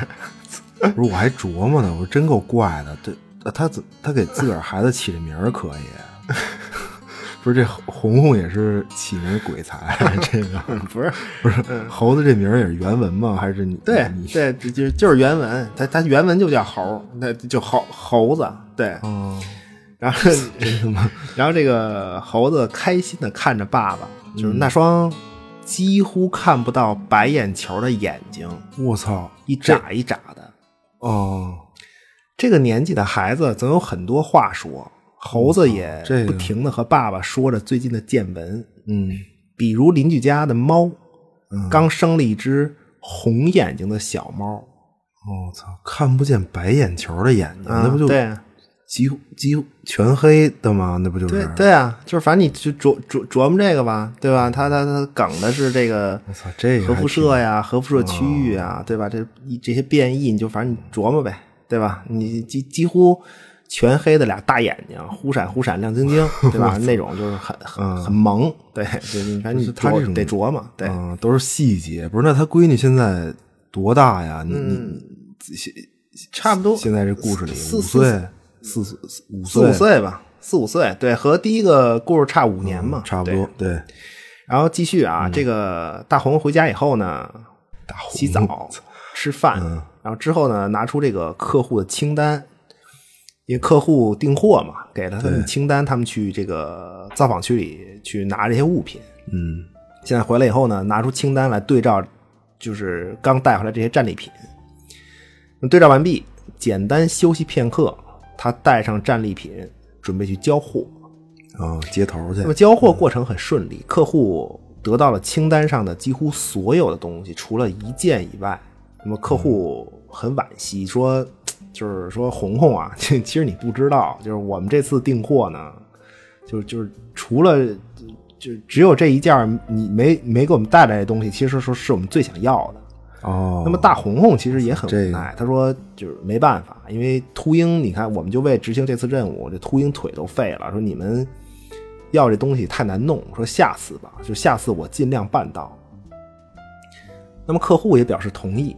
不是？我还琢磨呢，我说真够怪的，对他怎他给自个儿孩子起这名儿可以？不是这红红也是起名鬼才，这个 不是，不是猴子这名儿也是原文吗？还是你对你对，这就就是原文，它它原文就叫猴，那就猴猴子，对，哦，然后然后这个猴子开心的看着爸爸，就是那双几乎看不到白眼球的眼睛，我操，一眨一眨的。哦，这个年纪的孩子总有很多话说，猴子也不停的和爸爸说着最近的见闻，嗯，比如邻居家的猫，刚生了一只红眼睛的小猫，我操，看不见白眼球的眼睛，那不就啊对。几乎几乎全黑的吗？那不就是？对对啊，就是反正你就琢琢琢磨这个吧，对吧？他他他梗的是这个我操，这个核辐射呀、核辐射区域啊，对吧？这一这些变异，你就反正你琢磨呗，对吧？你几几乎全黑的俩大眼睛，忽闪忽闪亮晶晶，对吧？那种就是很很很萌，对，就你反正你琢他这种得琢磨，对，嗯，都是细节。不是，那他闺女现在多大呀？你你差不多现在这故事里四五岁，四四四五四五岁吧，四五岁，对，和第一个故事差五年嘛，对差不多。对，然后继续啊，这个大红回家以后呢，大红洗澡、吃饭，然后之后呢，拿出这个客户的清单，因为客户订货嘛，给了他们清单，他们去这个造访区里去拿这些物品。嗯，现在回来以后呢，拿出清单来对照，就是刚带回来这些战利品。那对照完毕，简单休息片刻，他带上战利品，准备去交货。啊，接头去那么。交货过程很顺利，客户得到了清单上的几乎所有的东西，除了一件以外。那么客户很惋惜，说，就是说红红啊，其实你不知道，就是我们这次订货呢，就就是除了就只有这一件你没没给我们带来的东西，其实说是我们最想要的。哦，那么大红红其实也很无奈，他说就是没办法，因为秃鹰，你看我们就为执行这次任务，这秃鹰腿都废了，说你们要这东西太难弄，说下次吧，就下次我尽量办到。那么客户也表示同意，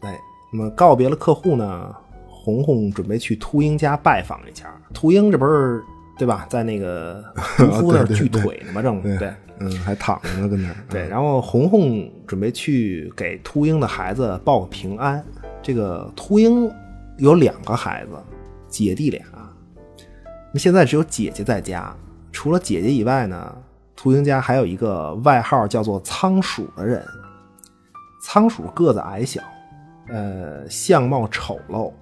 哎，那么告别了客户呢，红红准备去秃鹰家拜访一下。秃鹰这不是对吧，在那个 屠夫那儿锯对对对腿呢嘛，正对。嗯，还躺着呢，跟那儿。对，然后红红准备去给秃鹰的孩子报个平安。这个秃鹰有两个孩子，姐弟俩。那现在只有姐姐在家，除了姐姐以外呢，秃鹰家还有一个外号叫做仓鼠的人。仓鼠个子矮小，呃，相貌丑陋，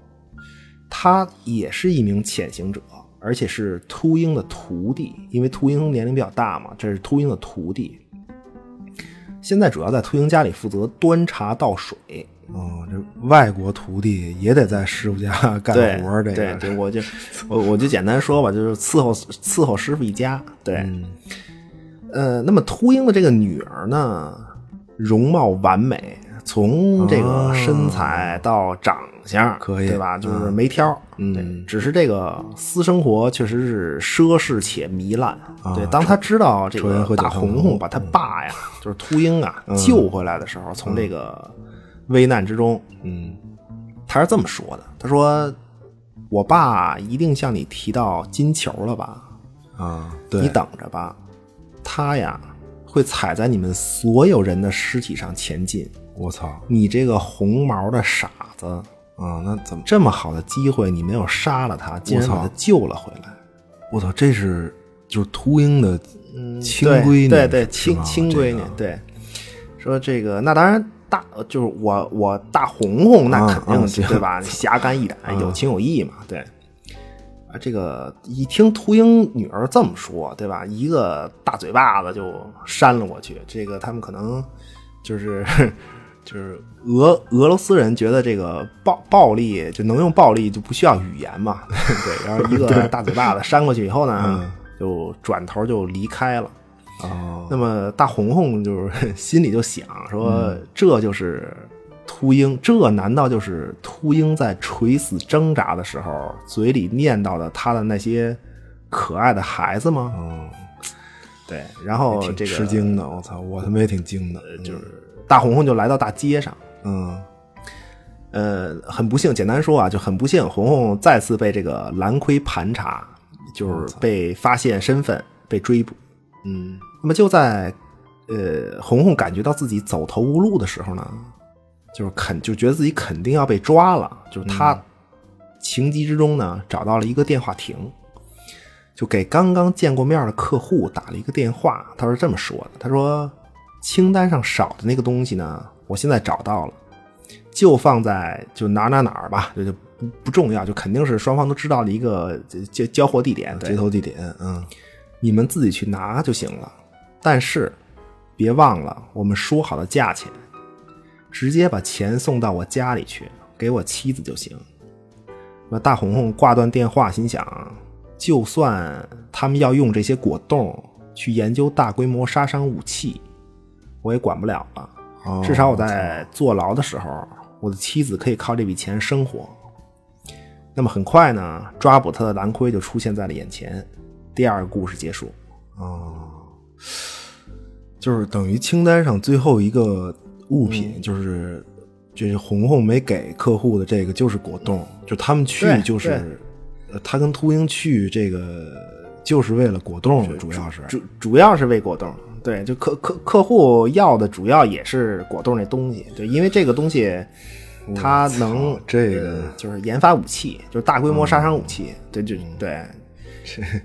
他也是一名潜行者，而且是秃鹰的徒弟，因为秃鹰年龄比较大嘛，这是秃鹰的徒弟。现在主要在秃鹰家里负责端茶倒水，哦，这外国徒弟也得在师傅家干活儿，这个对对，我就我我就简单说吧，就是伺候伺候师傅一家。对，嗯呃，那么秃鹰的这个女儿呢，容貌完美，从这个身材到长相，可以。对吧？就是没挑，嗯，只是这个私生活确实是奢侈且糜烂。啊对，当他知道这个大红红把他爸呀，就是秃鹰啊，救回来的时候，从这个危难之中，嗯。他是这么说的：“他说，我爸一定向你提到金球了吧？啊，对，你等着吧，他呀会踩在你们所有人的尸体上前进。我操你这个红毛的傻子，啊，那怎么？这么好的机会你没有杀了他，竟然把他救了回来。我操，这是就是秃鹰的亲闺女，对对，亲亲闺女，对。说这个，那当然大就是我我大红红，那啊肯定对吧？侠肝义胆，有情有义嘛，对。啊，这个一听秃鹰女儿这么说，对吧？一个大嘴巴子就扇了过去。这个他们可能就是就是俄俄罗斯人觉得这个暴暴力就能用暴力就不需要语言嘛，对。然后一个 大嘴巴子扇过去以后呢，嗯就转头就离开了。哦，那么大红红就是心里就想说，嗯这就是秃鹰，这难道就是秃鹰在垂死挣扎的时候嘴里念叨的他的那些可爱的孩子吗？嗯，对，然后挺这个吃惊的，我操，我他妈也挺惊的，就是大红红就来到大街上，嗯呃，很不幸，简单说啊，就很不幸，红红再次被这个蓝盔盘查，就是被发现身份，被追捕。嗯那么就在呃红红感觉到自己走投无路的时候呢，就是肯就觉得自己肯定要被抓了，就是他情急之中呢找到了一个电话亭，就给刚刚见过面的客户打了一个电话。他是这么说的：“他说清单上少的那个东西呢，我现在找到了，就放在就哪哪哪儿吧，这就不不重要，就肯定是双方都知道的一个交交货地点。对接头地点，嗯你们自己去拿就行了。但是别忘了我们说好的价钱，直接把钱送到我家里去，给我妻子就行。那大红红挂断电话，心想，就算他们要用这些果冻去研究大规模杀伤武器，我也管不了了。哦至少我在坐牢的时候，我的妻子可以靠这笔钱生活。那么很快呢，抓捕他的蓝盔就出现在了眼前。第二个故事结束。哦，就是等于清单上最后一个物品，就是就是红红没给客户的这个就是果冻，就他们去就是他跟秃鹰去这个就是为了果冻，主要是主主要是为果冻，对，就客客客户要的主要也是果冻这东西，对，因为这个东西它能这个呃就是研发武器，就是大规模杀伤武器，对，就对。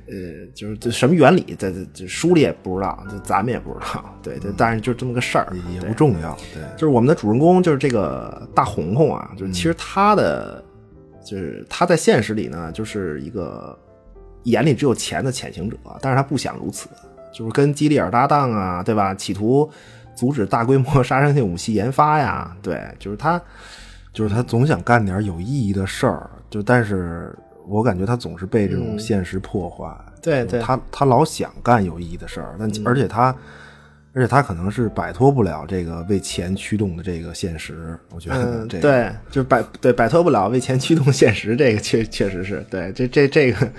呃，就是这什么原理，这这这书里也不知道，就咱们也不知道，对，就但是就这么个事儿，也不重要，对，就是我们的主人公就是这个大红红啊，就是其实他的、就是他在现实里呢，就是一个眼里只有钱的潜行者，但是他不想如此，就是跟基里尔搭档啊，对吧？企图阻止大规模 杀伤性武器研发呀，对，就是他就是他总想干点有意义的事儿，就但是我感觉他总是被这种现实破坏。对对他他老想干有意义的事儿，但而且他，而且他可能是摆脱不了这个为钱驱动的这个现实。我觉得嗯，这个对，就是摆对摆脱不了为钱驱动现实，这个确确实是对，这这这个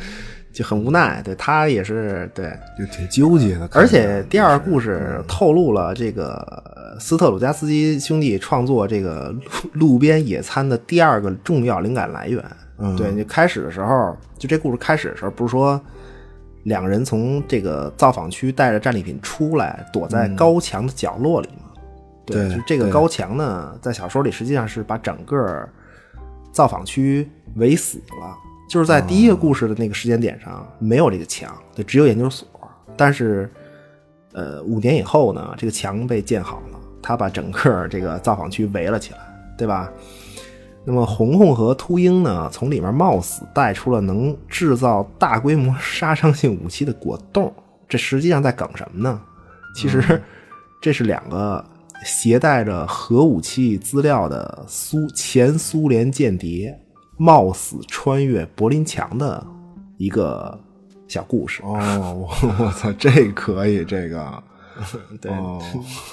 就很无奈，对他也是对，就挺纠结的。而且第二个故事透露了这个斯特鲁加斯基兄弟创作这个路路边野餐的第二个重要灵感来源。嗯对，就开始的时候，就这故事开始的时候，不是说两个人从这个造访区带着战利品出来，躲在高墙的角落里吗？对就这个高墙呢，在小说里实际上是把整个造访区围死了。就是在第一个故事的那个时间点上，没有这个墙，就只有研究所。但是，呃，五年以后呢，这个墙被建好了，他把整个这个造访区围了起来，对吧？那么红红和秃鹰呢，从里面冒死带出了能制造大规模杀伤性武器的果冻，这实际上在梗什么呢？其实 这是两个携带着核武器资料的苏前苏联间谍，冒死穿越柏林墙的一个小故事。哦，我我操，这可以，这个 对，哦，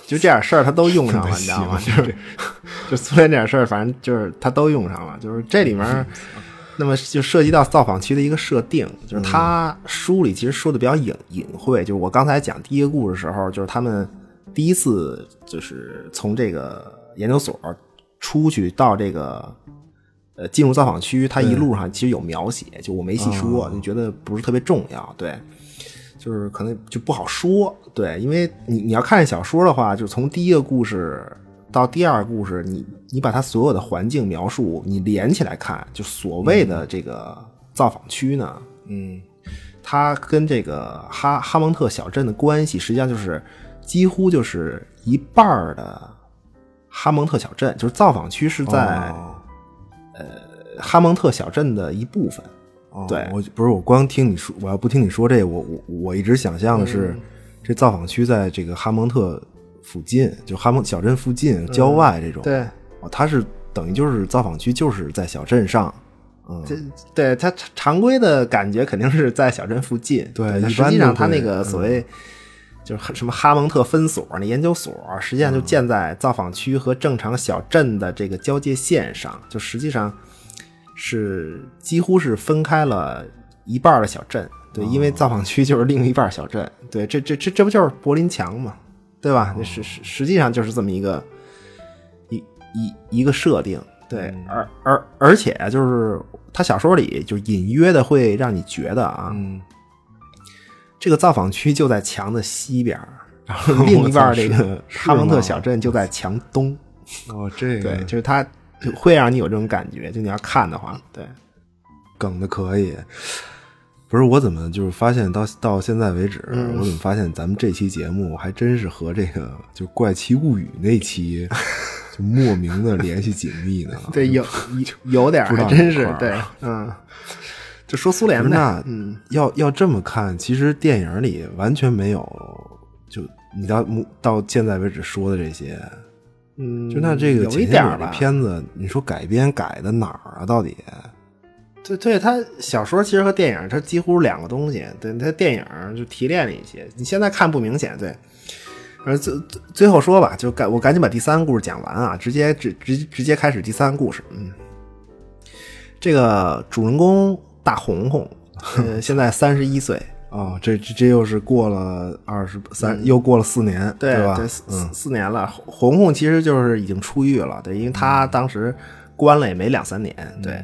就这点事儿他都用上了，你知道吗？就是 就苏联这点事儿，反正就是他都用上了。就是这里面，那么就涉及到造访区的一个设定，就是他书里其实说的比较隐隐晦。就是我刚才讲第一个故事的时候，就是他们第一次就是从这个研究所出去到这个。呃，进入造访区，他一路上其实有描写，就我没细说，就觉得不是特别重要。对，就是可能就不好说，对，因为你你要看小说的话，就从第一个故事到第二个故事，你你把它所有的环境描述你连起来看，就所谓的这个造访区呢，嗯，它跟这个哈哈蒙特小镇的关系，实际上就是几乎就是一半儿的哈蒙特小镇，就是造访区是在哦哈蒙特小镇的一部分。哦对我不是我光听你说，我要不听你说这个，我我我一直想象的是，嗯这造访区在这个哈蒙特附近，就哈蒙小镇附近郊外这种。嗯对，哦，它是等于就是造访区就是在小镇上。嗯，这对它常常规的感觉肯定是在小镇附近，对但实际上它那个所谓、就是什么哈蒙特分所那研究所，实际上就建在造访区和正常小镇的这个交界线上，就实际上是几乎是分开了一半的小镇。对，因为造访区就是另一半小镇。对，这这这这不就是柏林墙嘛，对吧？实实实际上就是这么一个一一一个设定。对，而而而且啊就是他小说里就隐约的会让你觉得啊，嗯，这个造访区就在墙的西边，然后另一半这个哈蒙特小镇就在墙东。哦，这个对，就是它就会让你有这种感觉，就你要看的话，对，梗的可以。不是我怎么就是发现到到现在为止，嗯我怎么发现咱们这期节目还真是和这个就《怪奇物语》那期 就莫名的联系紧密呢？对，有 有有点还真是对，嗯，就说苏联那嗯，要要这么看，其实电影里完全没有，就你到目到现在为止说的这些，嗯，就那这个有一点吧，片子，你说改编改的哪儿啊？到底？对对，他小说其实和电影它几乎是两个东西。对，它电影就提炼了一些，你现在看不明显。对，呃，最最最后说吧，就赶我赶紧把第三个故事讲完啊，直接直直直接开始第三个故事。嗯，这个主人公大红红，呃，现在三十一岁，哦，这这这又是过了二十三，又过了四年，嗯对吧？四四四年了。红红其实就是已经出狱了，对，因为他当时关了也没两三年，对。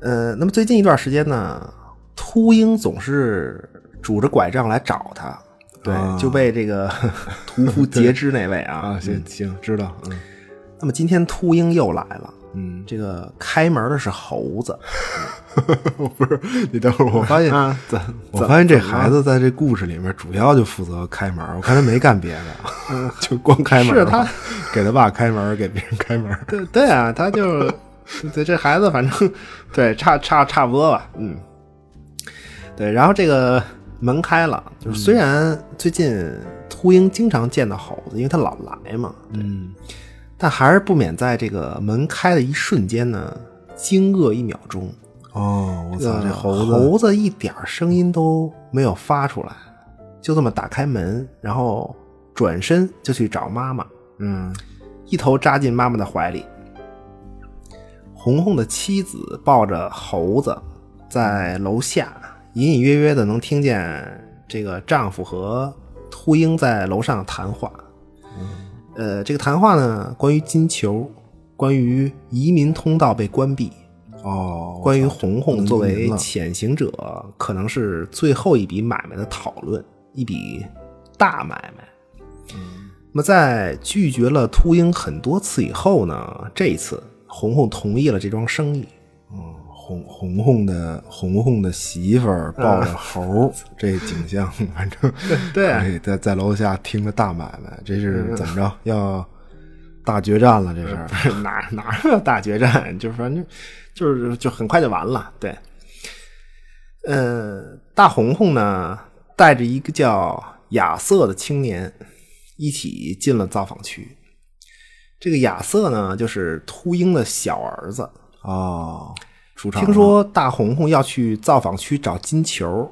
呃，那么最近一段时间呢，秃鹰总是拄着拐杖来找他，对，啊就被这个屠夫 截肢那位啊。啊，行行，知道，嗯那么今天秃鹰又来了，嗯，这个开门的是猴子，不是，你等会儿，我发现，啊，怎我发现这孩子在这故事里面主要就负责开门，我看他没干别的，就光开门，是他给他爸开门，给别人开门，对对啊，他就对这孩子，反正对差差差不多吧，嗯，对。然后这个门开了，就是虽然最近秃鹰经常见到猴子，因为他老来嘛，嗯，但还是不免在这个门开的一瞬间呢，惊愕一秒钟。哦，我操，这猴猴子，猴子一点声音都没有发出来，就这么打开门，然后转身就去找妈妈。嗯，一头扎进妈妈的怀里。红红的妻子抱着猴子在楼下，隐隐约约的能听见这个丈夫和秃鹰在楼上谈话。呃，这个谈话呢，关于金球，关于移民通道被关闭，哦，关于红红作为潜行者可能是最后一笔买卖的讨论，一笔大买卖。那么在拒绝了秃鹰很多次以后呢，这一次红红同意了这桩生意。红红红的红红的媳妇儿抱着猴儿，这景象，反正对啊在在楼下听着大买卖，这是怎么着？要大决战了，这是。哪哪有大决战？就是反正就是就很快就完了。对，呃，大红红呢带着一个叫亚瑟的青年一起进了造访区。这个亚瑟呢，就是秃鹰的小儿子哦。出场。听说大红红要去造访区找金球，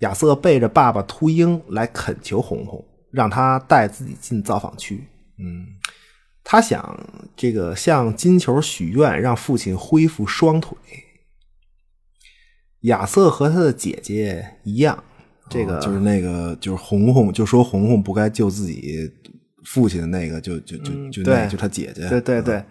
亚瑟背着爸爸秃鹰来恳求红红，让他带自己进造访区。嗯，他想这个向金球许愿，让父亲恢复双腿。亚瑟和他的姐姐一样，这个就是那个就是红红就说红红不该救自己父亲的那个，就就就就那就他姐姐，对对对。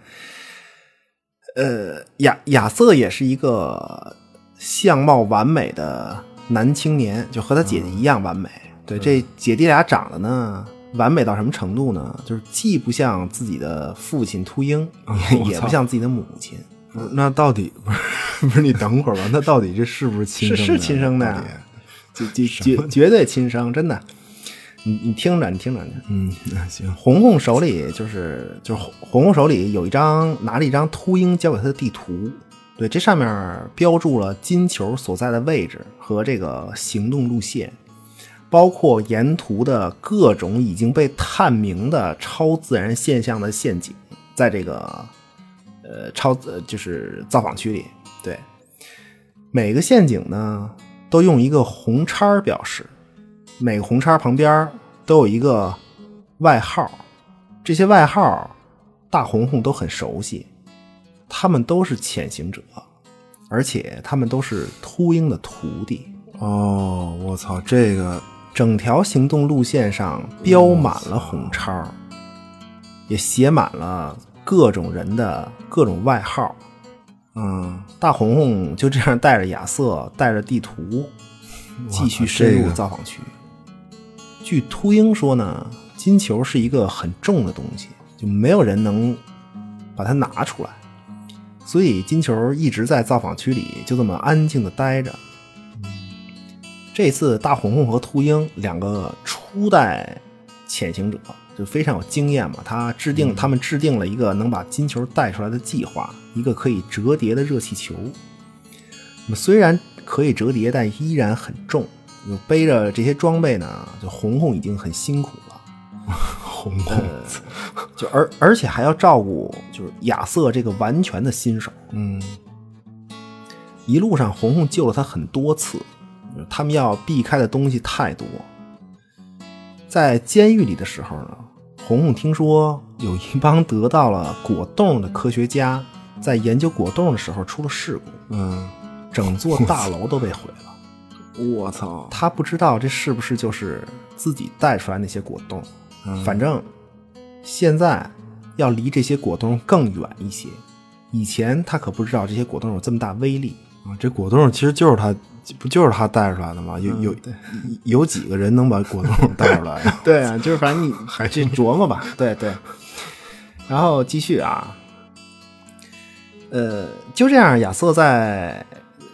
呃，亚亚瑟也是一个相貌完美的男青年，就和他姐姐一样完美。对，这姐弟俩长得呢，完美到什么程度呢？就是既不像自己的父亲秃鹰，也不像自己的母亲。那到底不是不是？你等会儿吧，那到底这是不是亲生？是是亲生的呀，绝绝绝绝对亲生，真的。你你听着，你听着，嗯，行。红红手里就是就是红红手里有一张拿了一张秃鹰交给他的地图，对，这上面标注了金球所在的位置和这个行动路线，包括沿途的各种已经被探明的超自然现象的陷阱，在这个呃超呃就是造访区里，对，每个陷阱呢都用一个红叉表示。每个红叉旁边都有一个外号，这些外号大红红都很熟悉，他们都是潜行者，而且他们都是秃鹰的徒弟。哦，我操，这个整条行动路线上标满了红叉，也写满了各种人的各种外号。嗯，大红红就这样带着亚瑟，带着地图，继续深入造访区。据秃鹰说呢，金球是一个很重的东西，就没有人能把它拿出来，所以金球一直在造访区里就这么安静的待着。这次大红红和秃鹰两个初代潜行者就非常有经验嘛，他制定他们制定了一个能把金球带出来的计划，一个可以折叠的热气球。那么虽然可以折叠，但依然很重。就背着这些装备呢，就红红已经很辛苦了。红红，就而而且还要照顾，就是亚瑟这个完全的新手。嗯，一路上红红救了他很多次，他们要避开的东西太多。在监狱里的时候呢，红红听说有一帮得到了果冻的科学家在研究果冻的时候出了事故，嗯，整座大楼都被毁了。我操！他不知道这是不是就是自己带出来那些果冻，反正现在要离这些果冻更远一些。以前他可不知道这些果冻有这么大威力啊！这果冻其实就是他，不就是他带出来的吗？有有有几个人能把果冻带出来？对啊，就是反正你 还去琢磨吧。对对，然后继续啊，呃，就这样，亚瑟在。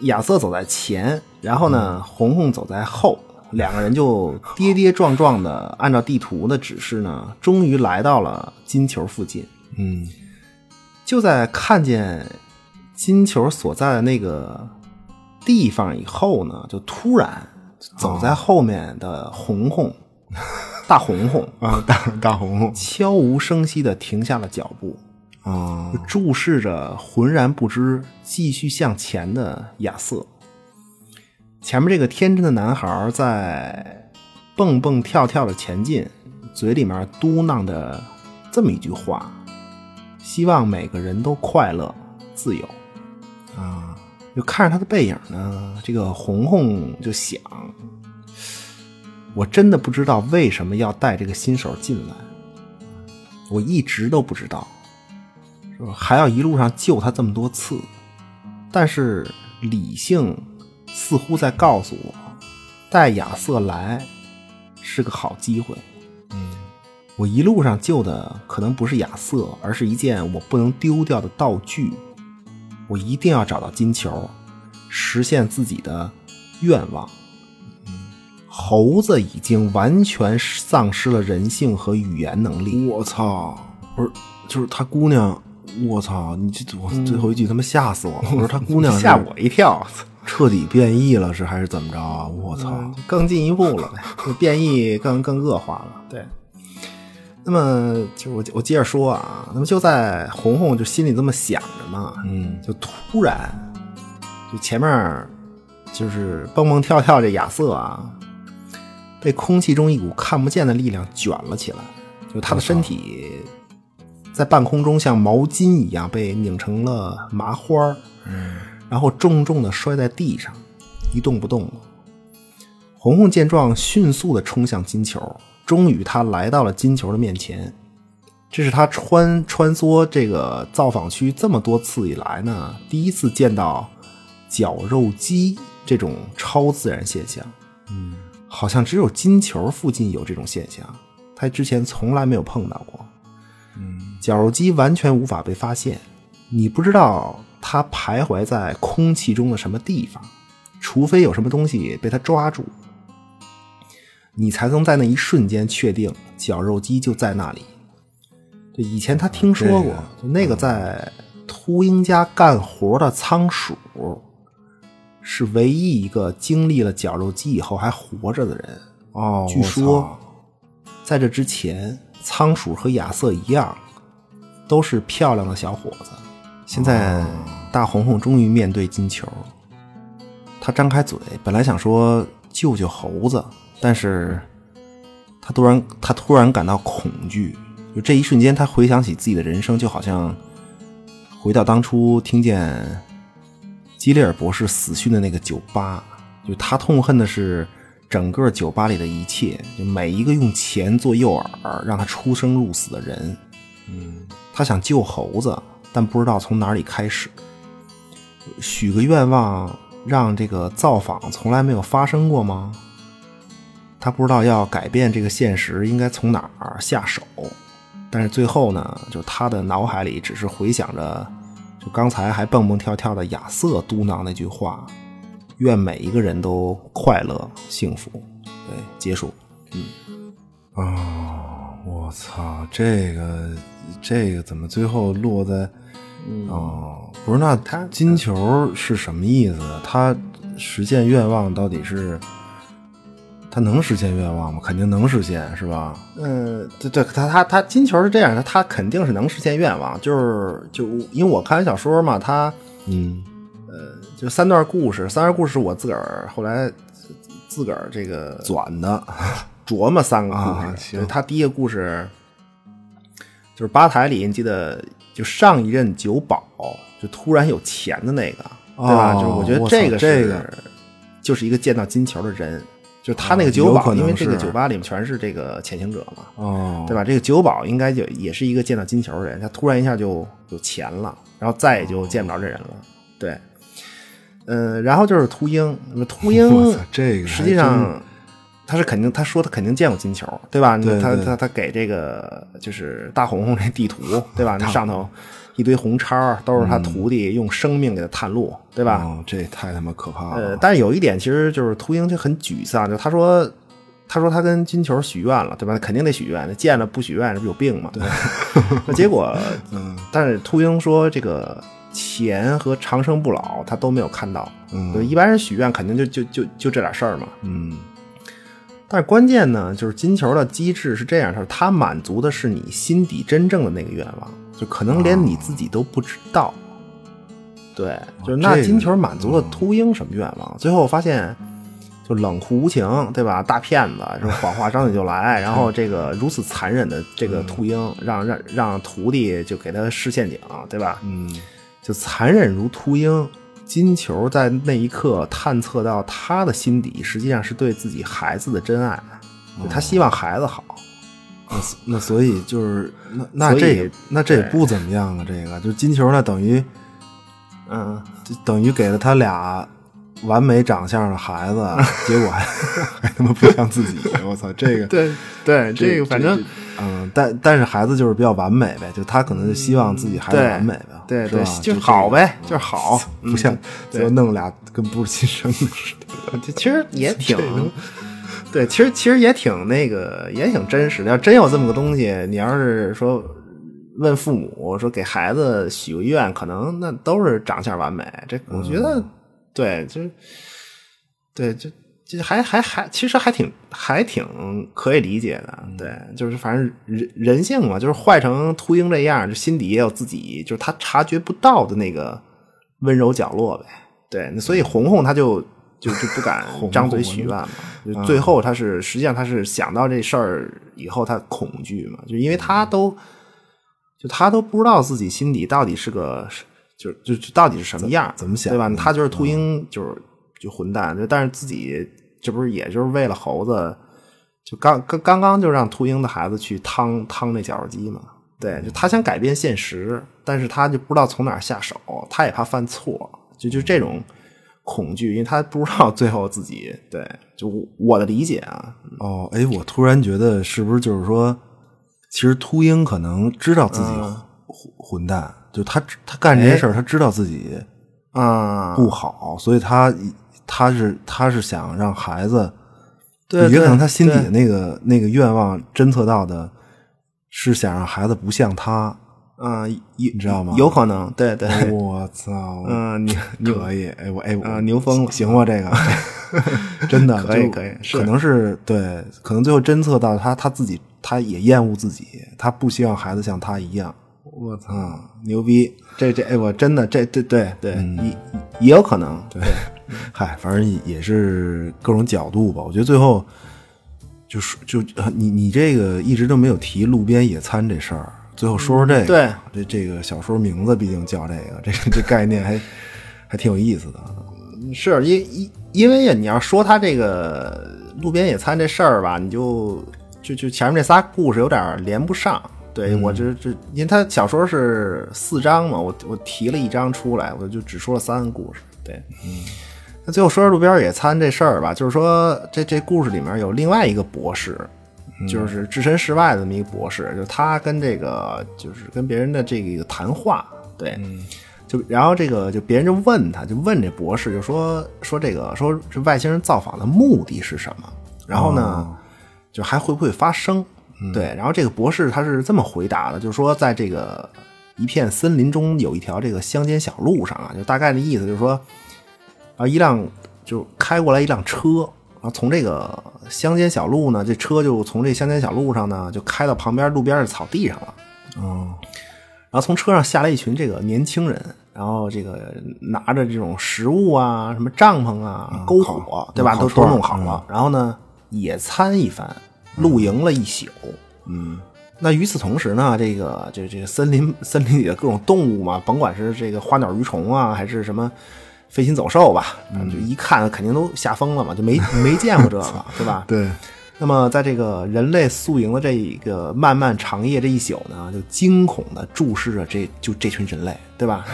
亚瑟走在前，然后呢，红红走在后，两个人就跌跌撞撞的按照地图的指示呢，终于来到了金球附近。嗯，就在看见金球所在的那个地方以后呢，就突然走在后面的红红，大红红 啊，大大红红悄无声息的停下了脚步。啊！注视着浑然不知、继续向前的亚瑟。前面这个天真的男孩在蹦蹦跳跳的前进，嘴里面嘟囔着这么一句话：“希望每个人都快乐、自由。”啊！就看着他的背影呢，这个红红就想：我真的不知道为什么要带这个新手进来，我一直都不知道。还要一路上救他这么多次，但是理性似乎在告诉我，带亚瑟来是个好机会。嗯，我一路上救的可能不是亚瑟，而是一件我不能丢掉的道具。我一定要找到金球，实现自己的愿望。猴子已经完全丧失了人性和语言能力。我操！不是，就是他姑娘。我操！你这我最后一句他妈吓死我了！我说他姑娘吓我一跳，彻底变异了是还是怎么着啊？我操！更进一步了呗，变异更更恶化了。对，那么就我我接着说啊，那么就在红红就心里这么想着嘛，嗯，就突然就前面就是蹦蹦跳跳这亚瑟啊，被空气中一股看不见的力量卷了起来，就他的身体在半空中像毛巾一样被拧成了麻花儿，嗯，然后重重的摔在地上，一动不动了。红红见状，迅速的冲向金球，终于他来到了金球的面前。这是他穿穿梭这个造访区这么多次以来呢，第一次见到绞肉机这种超自然现象。嗯，好像只有金球附近有这种现象，他之前从来没有碰到过。嗯，绞肉机完全无法被发现，你不知道它徘徊在空气中的什么地方，除非有什么东西被它抓住，你才能在那一瞬间确定绞肉机就在那里。就以前他听说过，就那个在秃鹰家干活的仓鼠，是唯一一个经历了绞肉机以后还活着的人。哦，据说，在这之前，仓鼠和亚瑟一样，都是漂亮的小伙子。现在大红红终于面对金球，他张开嘴，本来想说救救猴子，但是他突然他突然感到恐惧。就这一瞬间，他回想起自己的人生，就好像回到当初听见基利尔博士死讯的那个酒吧。就他痛恨的是整个酒吧里的一切，就每一个用钱做诱饵让他出生入死的人。嗯，他想救猴子，但不知道从哪里开始。许个愿望，让这个造访从来没有发生过吗？他不知道要改变这个现实应该从哪儿下手，但是最后呢，就他的脑海里只是回想着，就刚才还蹦蹦跳跳的亚瑟嘟囔那句话：“愿每一个人都快乐幸福。”对，结束。嗯啊，我操，这个这个怎么最后落在？哦，不是，那他金球是什么意思？他实现愿望到底是？他能实现愿望吗？肯定能实现，是吧？嗯，对对，他他他金球是这样，的他肯定是能实现愿望，就是就因为我看小说嘛，他嗯呃就三段故事，三段故事是我自个儿后来自个儿这个转的，琢磨三个故事。啊行他第一个故事就是吧台里，你记得就上一任酒保就突然有钱的那个，对吧？哦就是我觉得这个是这个就是一个见到金球的人，就是他那个哦酒保，因为这个酒吧里面全是这个潜行者嘛，哦，对吧？这个酒保应该就也是一个见到金球的人，他突然一下就有钱了，然后再也就见不着这人了。对，嗯，然后就是秃鹰，秃鹰 这个实际上他是肯定，他说他肯定见过金球，对吧？他对对他他给这个就是大红红这地图，对吧？那上头一堆红叉，都是他徒弟用生命给他探路，对吧？哦，这太他妈可怕呃，了。但是有一点，其实就是秃鹰就很沮丧，就他说，他说他跟金球许愿了，对吧？肯定得许愿，那见了不许愿，这不有病吗？对。那结果，嗯但是秃鹰说这个钱和长生不老他都没有看到。嗯，一般人许愿肯定就就就就这点事儿嘛。嗯但是关键呢，就是金球的机制是这样，就是它满足的是你心底真正的那个愿望，就可能连你自己都不知道。对，就是那金球满足了秃鹰什么愿望？最后发现，就冷酷无情，对吧？大骗子，是谎话张嘴就来，然后这个如此残忍的这个秃鹰，让让让徒弟就给他施陷阱，对吧？嗯就残忍如秃鹰。金球在那一刻探测到他的心底，实际上是对自己孩子的真爱，就他希望孩子好。那那所以就是那那这也那这也不怎么样啊，这个就金球呢等于嗯，就等于给了他俩完美长相的孩子，结果还 还他妈不像自己，我操，这个 对对，这个反正嗯，但但是孩子就是比较完美呗，就他可能就希望自己孩子完美呗，对对？就就是好呗，就是好，不像就弄俩跟不是亲生的似的。其实也挺，对，其实其实也挺那个，也挺真实的。要真有这么个东西，你要是说问父母说给孩子许个愿，可能那都是长相完美。这我觉得，对，就是对，就就还还还，其实还挺还挺可以理解的，对，就是反正人人性嘛，就是坏成秃鹰这样，就心底也有自己，就是他察觉不到的那个温柔角落呗，对，所以红红他就就就不敢张嘴许愿嘛，就最后他是实际上他是想到这事儿以后他恐惧嘛，就因为他都就他都不知道自己心底到底是个就就就到底是什么样，怎么想对吧？他就是秃鹰，就是就混蛋，就但是自己。这不是也就是为了猴子，就刚刚刚刚就让秃鹰的孩子去趟趟那绞肉机嘛？对，就他想改变现实，但是他就不知道从哪下手，他也怕犯错，就就这种恐惧，因为他不知道最后自己对，就我的理解啊。哦，哎，我突然觉得是不是就是说，其实秃鹰可能知道自己混混蛋，就他他干这些事儿，他知道自己啊不好，所以他。他是他是想让孩子，对，也可能他心底的那个那个愿望侦测到的，是想让孩子不像他，啊，你知道吗？有可能，对对。我操，嗯，你可以，哎我哎我，牛疯了，行吗？这个 真的可以可以，可能是对，可能最后侦测到他他自己，他也厌恶自己，他不希望孩子像他一样。我操，牛逼！这这哎，我真的这这对对，也也有可能。对，嗨，反正也是各种角度吧。我觉得最后就是就你你这个一直都没有提路边野餐这事儿，最后说说这个。对，这这个小说名字毕竟叫这个，这这概念还还挺有意思的。是因因因为你要说他这个路边野餐这事儿吧，你就就就前面这仨故事有点连不上。对我这这，因为他小说是四章嘛，我我提了一章出来，我就只说了三个故事。对，嗯，那最后说说路边野餐这事儿吧，就是说这这故事里面有另外一个博士，就是置身事外的这么一个博士，就他跟这个就是跟别人的这个谈话，对，就然后这个就别人就问他，就问这博士，就说说这个说这外星人造访的目的是什么？然后呢，就还会不会发生？对，然后这个博士他是这么回答的，就是说，在这个一片森林中有一条这个乡间小路上啊，就大概的意思就是说，啊，一辆就开过来一辆车，然后从这个乡间小路呢，这车就从这乡间小路上呢，就开到旁边路边的草地上了。嗯，然后从车上下来一群这个年轻人，然后这个拿着这种食物啊，什么帐篷啊，篝火，对吧？都都弄好了，然后呢，野餐一番。露营了一宿，嗯，那与此同时呢，这个这这个森林 森林里的各种动物嘛，甭管是这个花鸟鱼虫啊，还是什么飞禽走兽吧，就一看肯定都吓疯了嘛，就没 没见过这个，对吧？对。那么在这个人类宿营的这一个漫漫长夜这一宿呢，就惊恐的注视着这就这群人类，对吧？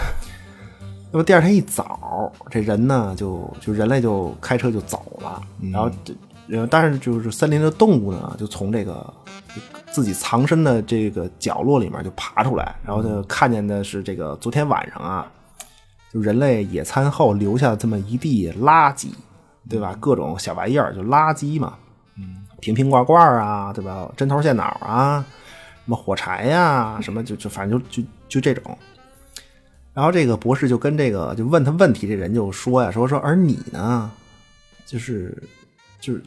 那么第二天一早，这人呢就就人类就开车就走了，然后这。呃，但是就是森林的动物呢，就从这个自己藏身的这个角落里面就爬出来，然后就看见的是这个昨天晚上啊，就人类野餐后留下这么一地垃圾，对吧？各种小玩意儿就垃圾嘛，嗯，瓶瓶罐罐啊，对吧？针头线脑啊，什么火柴呀，什么就就反正就就就这种。然后这个博士就跟这个就问他问题这人就说呀，说说而你呢，就是就是。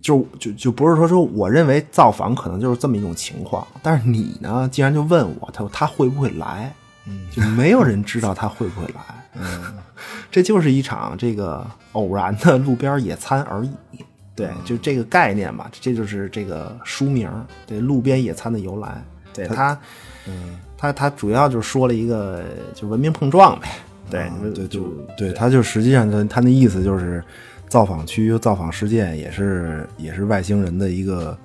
就就就不是说说，我认为造访可能就是这么一种情况，但是你呢，既然就问我，他说他会不会来？嗯，就没有人知道他会不会来。嗯，这就是一场这个偶然的路边野餐而已。对，就这个概念吧，这就是这个书名，对，路边野餐的由来。对他，嗯，他他主要就说了一个就文明碰撞呗。对，对，就对，他就实际上他他那意思就是。造访区、造访事件也是也是外星人的一个，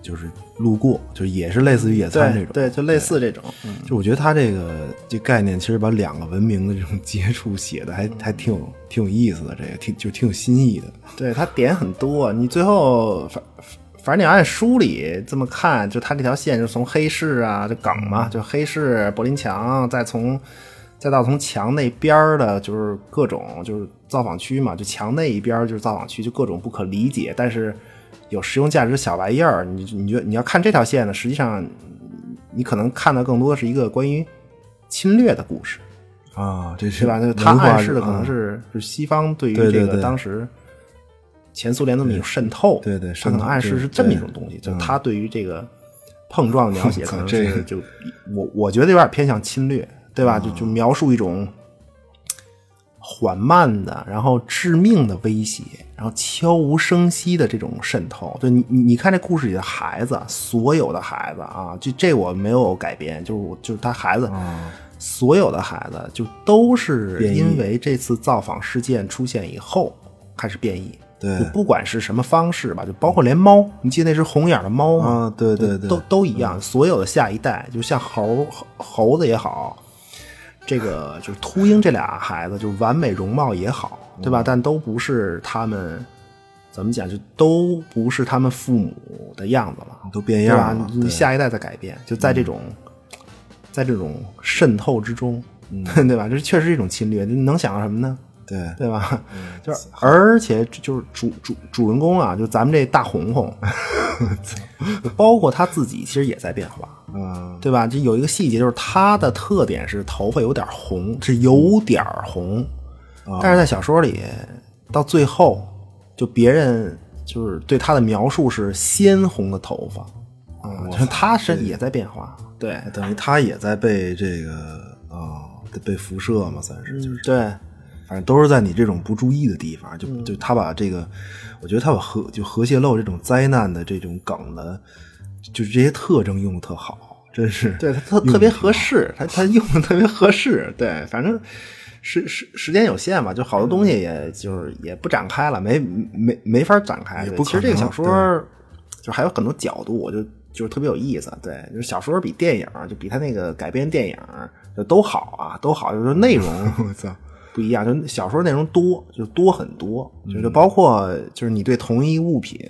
就是路过，就也是类似于野餐这种，对，就类似这种。就我觉得他这个这概念，其实把两个文明的这种接触写的还还挺有挺有意思的，这个挺就挺有新意的。对他点很多，你最后反反正你按书里这么看，就他这条线就从黑市啊，这梗嘛，就黑市柏林墙，再从。再到从墙那边的，就是各种就是造访区嘛，就墙那一边就是造访区，就各种不可理解，但是有实用价值的小玩意儿。你你觉得你要看这条线呢？实际上，你可能看的更多的是一个关于侵略的故事啊，这是吧？那他暗示的可能是是西方对于这个当时前苏联那么一种渗透，对对它可能暗示是这么一种东西，对就他对于这个碰撞的描写，可能这个是就我我觉得有点偏向侵略，对吧？就就描述一种缓慢的，然后致命的威胁，然后悄无声息的这种渗透。就你你你看这故事里的孩子，所有的孩子啊，就这我没有改编，就是我就是他孩子。所有的孩子就都是因为这次造访事件出现以后开始变异，对就不管是什么方式吧，就包括连猫，你记得那只红眼的猫吗？啊，对对对，都都一样。所有的下一代，就像猴猴猴子也好，这个就是秃鹰这俩孩子，就完美容貌也好，对嗯吧？但都不是他们怎么讲，就都不是他们父母的样子了，都变样了？你下一代在改变，就在这种、在这种渗透之中，对吧？这确实是一种侵略。你能想到什么呢？对对吧？就是，而且就是主主主人公啊，就咱们这大红红，包括他自己，其实也在变化，嗯，对吧？就有一个细节，就是他的特点是头发有点红，是有点红，但是在小说里，到最后，就别人就是对他的描述是鲜红的头发，啊、就是他身体也在变化，对，等于他也在被这个啊、被辐射嘛，算是就是。对，反正都是在你这种不注意的地方，嗯。就就他把这个，我觉得他把核就核泄漏这种灾难的这种梗的，就是这些特征用的特好，真是对他特特别合适，他他用的特别合适。对，反正时时时间有限嘛，就好多东西也就是也不展开了，没没没法展开。也不其实这个小说就还有很多角度，我就就是特别有意思。对，就是小说比电影就比他那个改编电影就都好啊，都好，就是内容 我操，不一样，就小说内容多，就多很多，就是包括就是你对同一物品，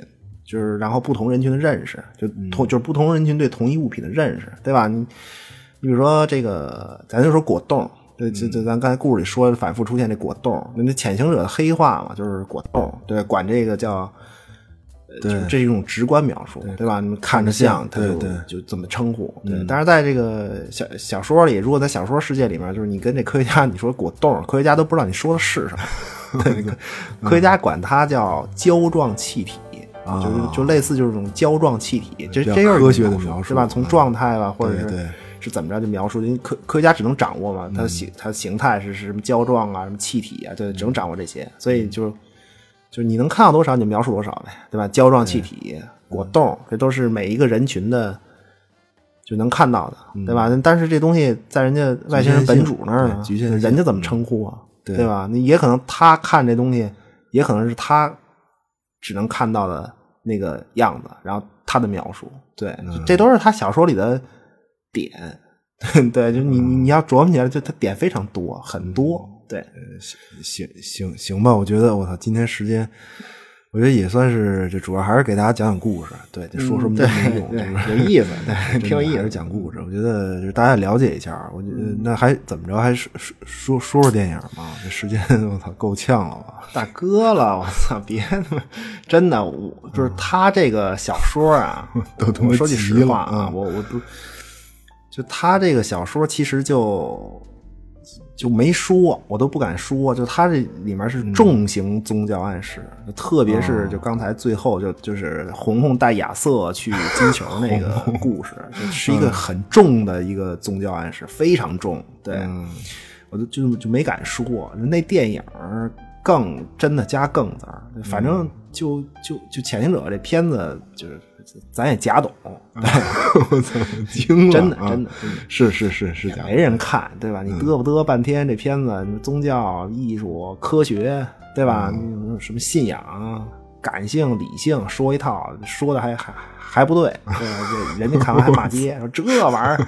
就是然后不同人群的认识，就同、就是不同人群对同一物品的认识，对吧？你你比如说这个，咱就说果冻。这这这，咱刚才故事里说反复出现这果冻，那那潜行者的黑化嘛，就是果冻，对，管这个叫，就这是一种直观描述，对吧？你们看着像，他就对对就这么称呼。对，但是在这个小小说里，如果在小说世界里面，就是你跟这科学家你说果冻，科学家都不知道你说的是什么。对，科学家管它叫胶状气体。就是就类似就是这种胶状气体，这这又是科学的描述对吧？从状态吧，或者是对对是怎么着就描述，因为科科学家只能掌握嘛，它形它的形态是是什么胶状啊，什么气体啊，对，只能掌握这些，所以就就是你能看到多少，你就描述多少呗，对吧？胶状气体、果冻，这都是每一个人群的就能看到的，对吧？但是这东西在人家外星人本主那儿呢，人家怎么称呼啊？对吧？那也可能他看这东西，也可能是他只能看到的那个样子，然后他的描述，对，这都是他小说里的点。对，就你你你要琢磨起来，就他点非常多，很多。对，行行行吧，我觉得我操，今天时间，我觉得也算是，这主要还是给大家讲讲故事，对，这说什么都没用，对有意思，对，挺有意思。讲故事。我觉得就是大家了解一下，我觉得那还怎么着，还说说说说说电影嘛？这时间 我操够呛了吧？大哥了，我操！别他妈，真的，我就是他这个小说啊，都他妈我说句实话啊我我不，就他这个小说其实就就没说，我都不敢说，就他这里面是重型宗教暗示，就特别是就刚才最后就就是红红带亚瑟去金球那个故事，就 是一个很重的一个宗教暗示，非常重，对。嗯，我就就就没敢说。那电影更真的加更字儿，反正就就就《潜行者》这片子，就是咱也假懂，我操，惊了，真的啊。真的真的。是是是是假，没人看，对吧？你嘚吧嘚半天，这片子宗教、艺术、科学，对吧？什么信仰、感性、理性，说一套，说的还还还不对，对吧？这人家看完还骂街，说这玩意儿，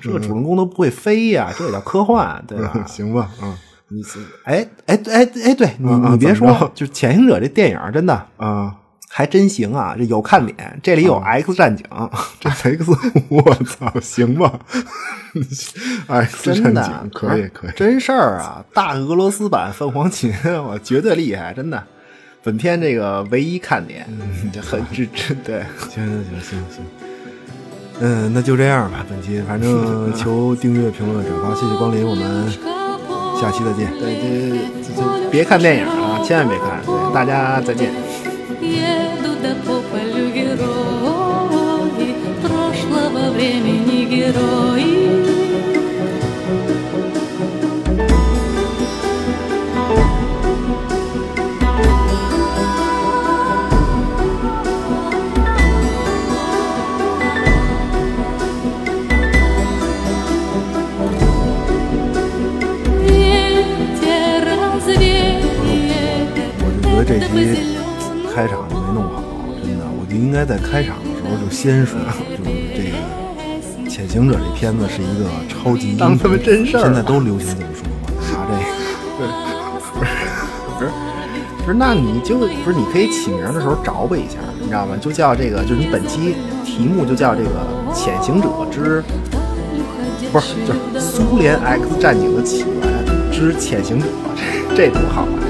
这主人公都不会飞呀，这也叫科幻，对吧？行吧，嗯。你是哎哎哎哎，对你啊你别说，就是《潜行者》这电影真的啊，还真行啊，这有看点。这里有 X 战警，这 X，我操，行吧，X 真的战警可以可以，真事儿啊！大俄罗斯版凤凰琴，我绝对厉害，真的。本片这个唯一看点，这很这这对，行行行行行，嗯，那就这样吧。本期反正求订阅、评论、转发，谢谢光临，我们下期再见。对这这这别看电影啊，千万别看。对，大家再见。应该在开场的时候就先说，就是这个《潜行者》这片子是一个超级英雄，当他们真事儿现在都流行这么说嘛，拿这个。不是，不是，那你就不是你可以起名的时候找我一下，你知道吗？就叫这个，就是你本期题目就叫这个《潜行者之》，不是，就是苏联 X 战警的起源之潜行者，这多好啊！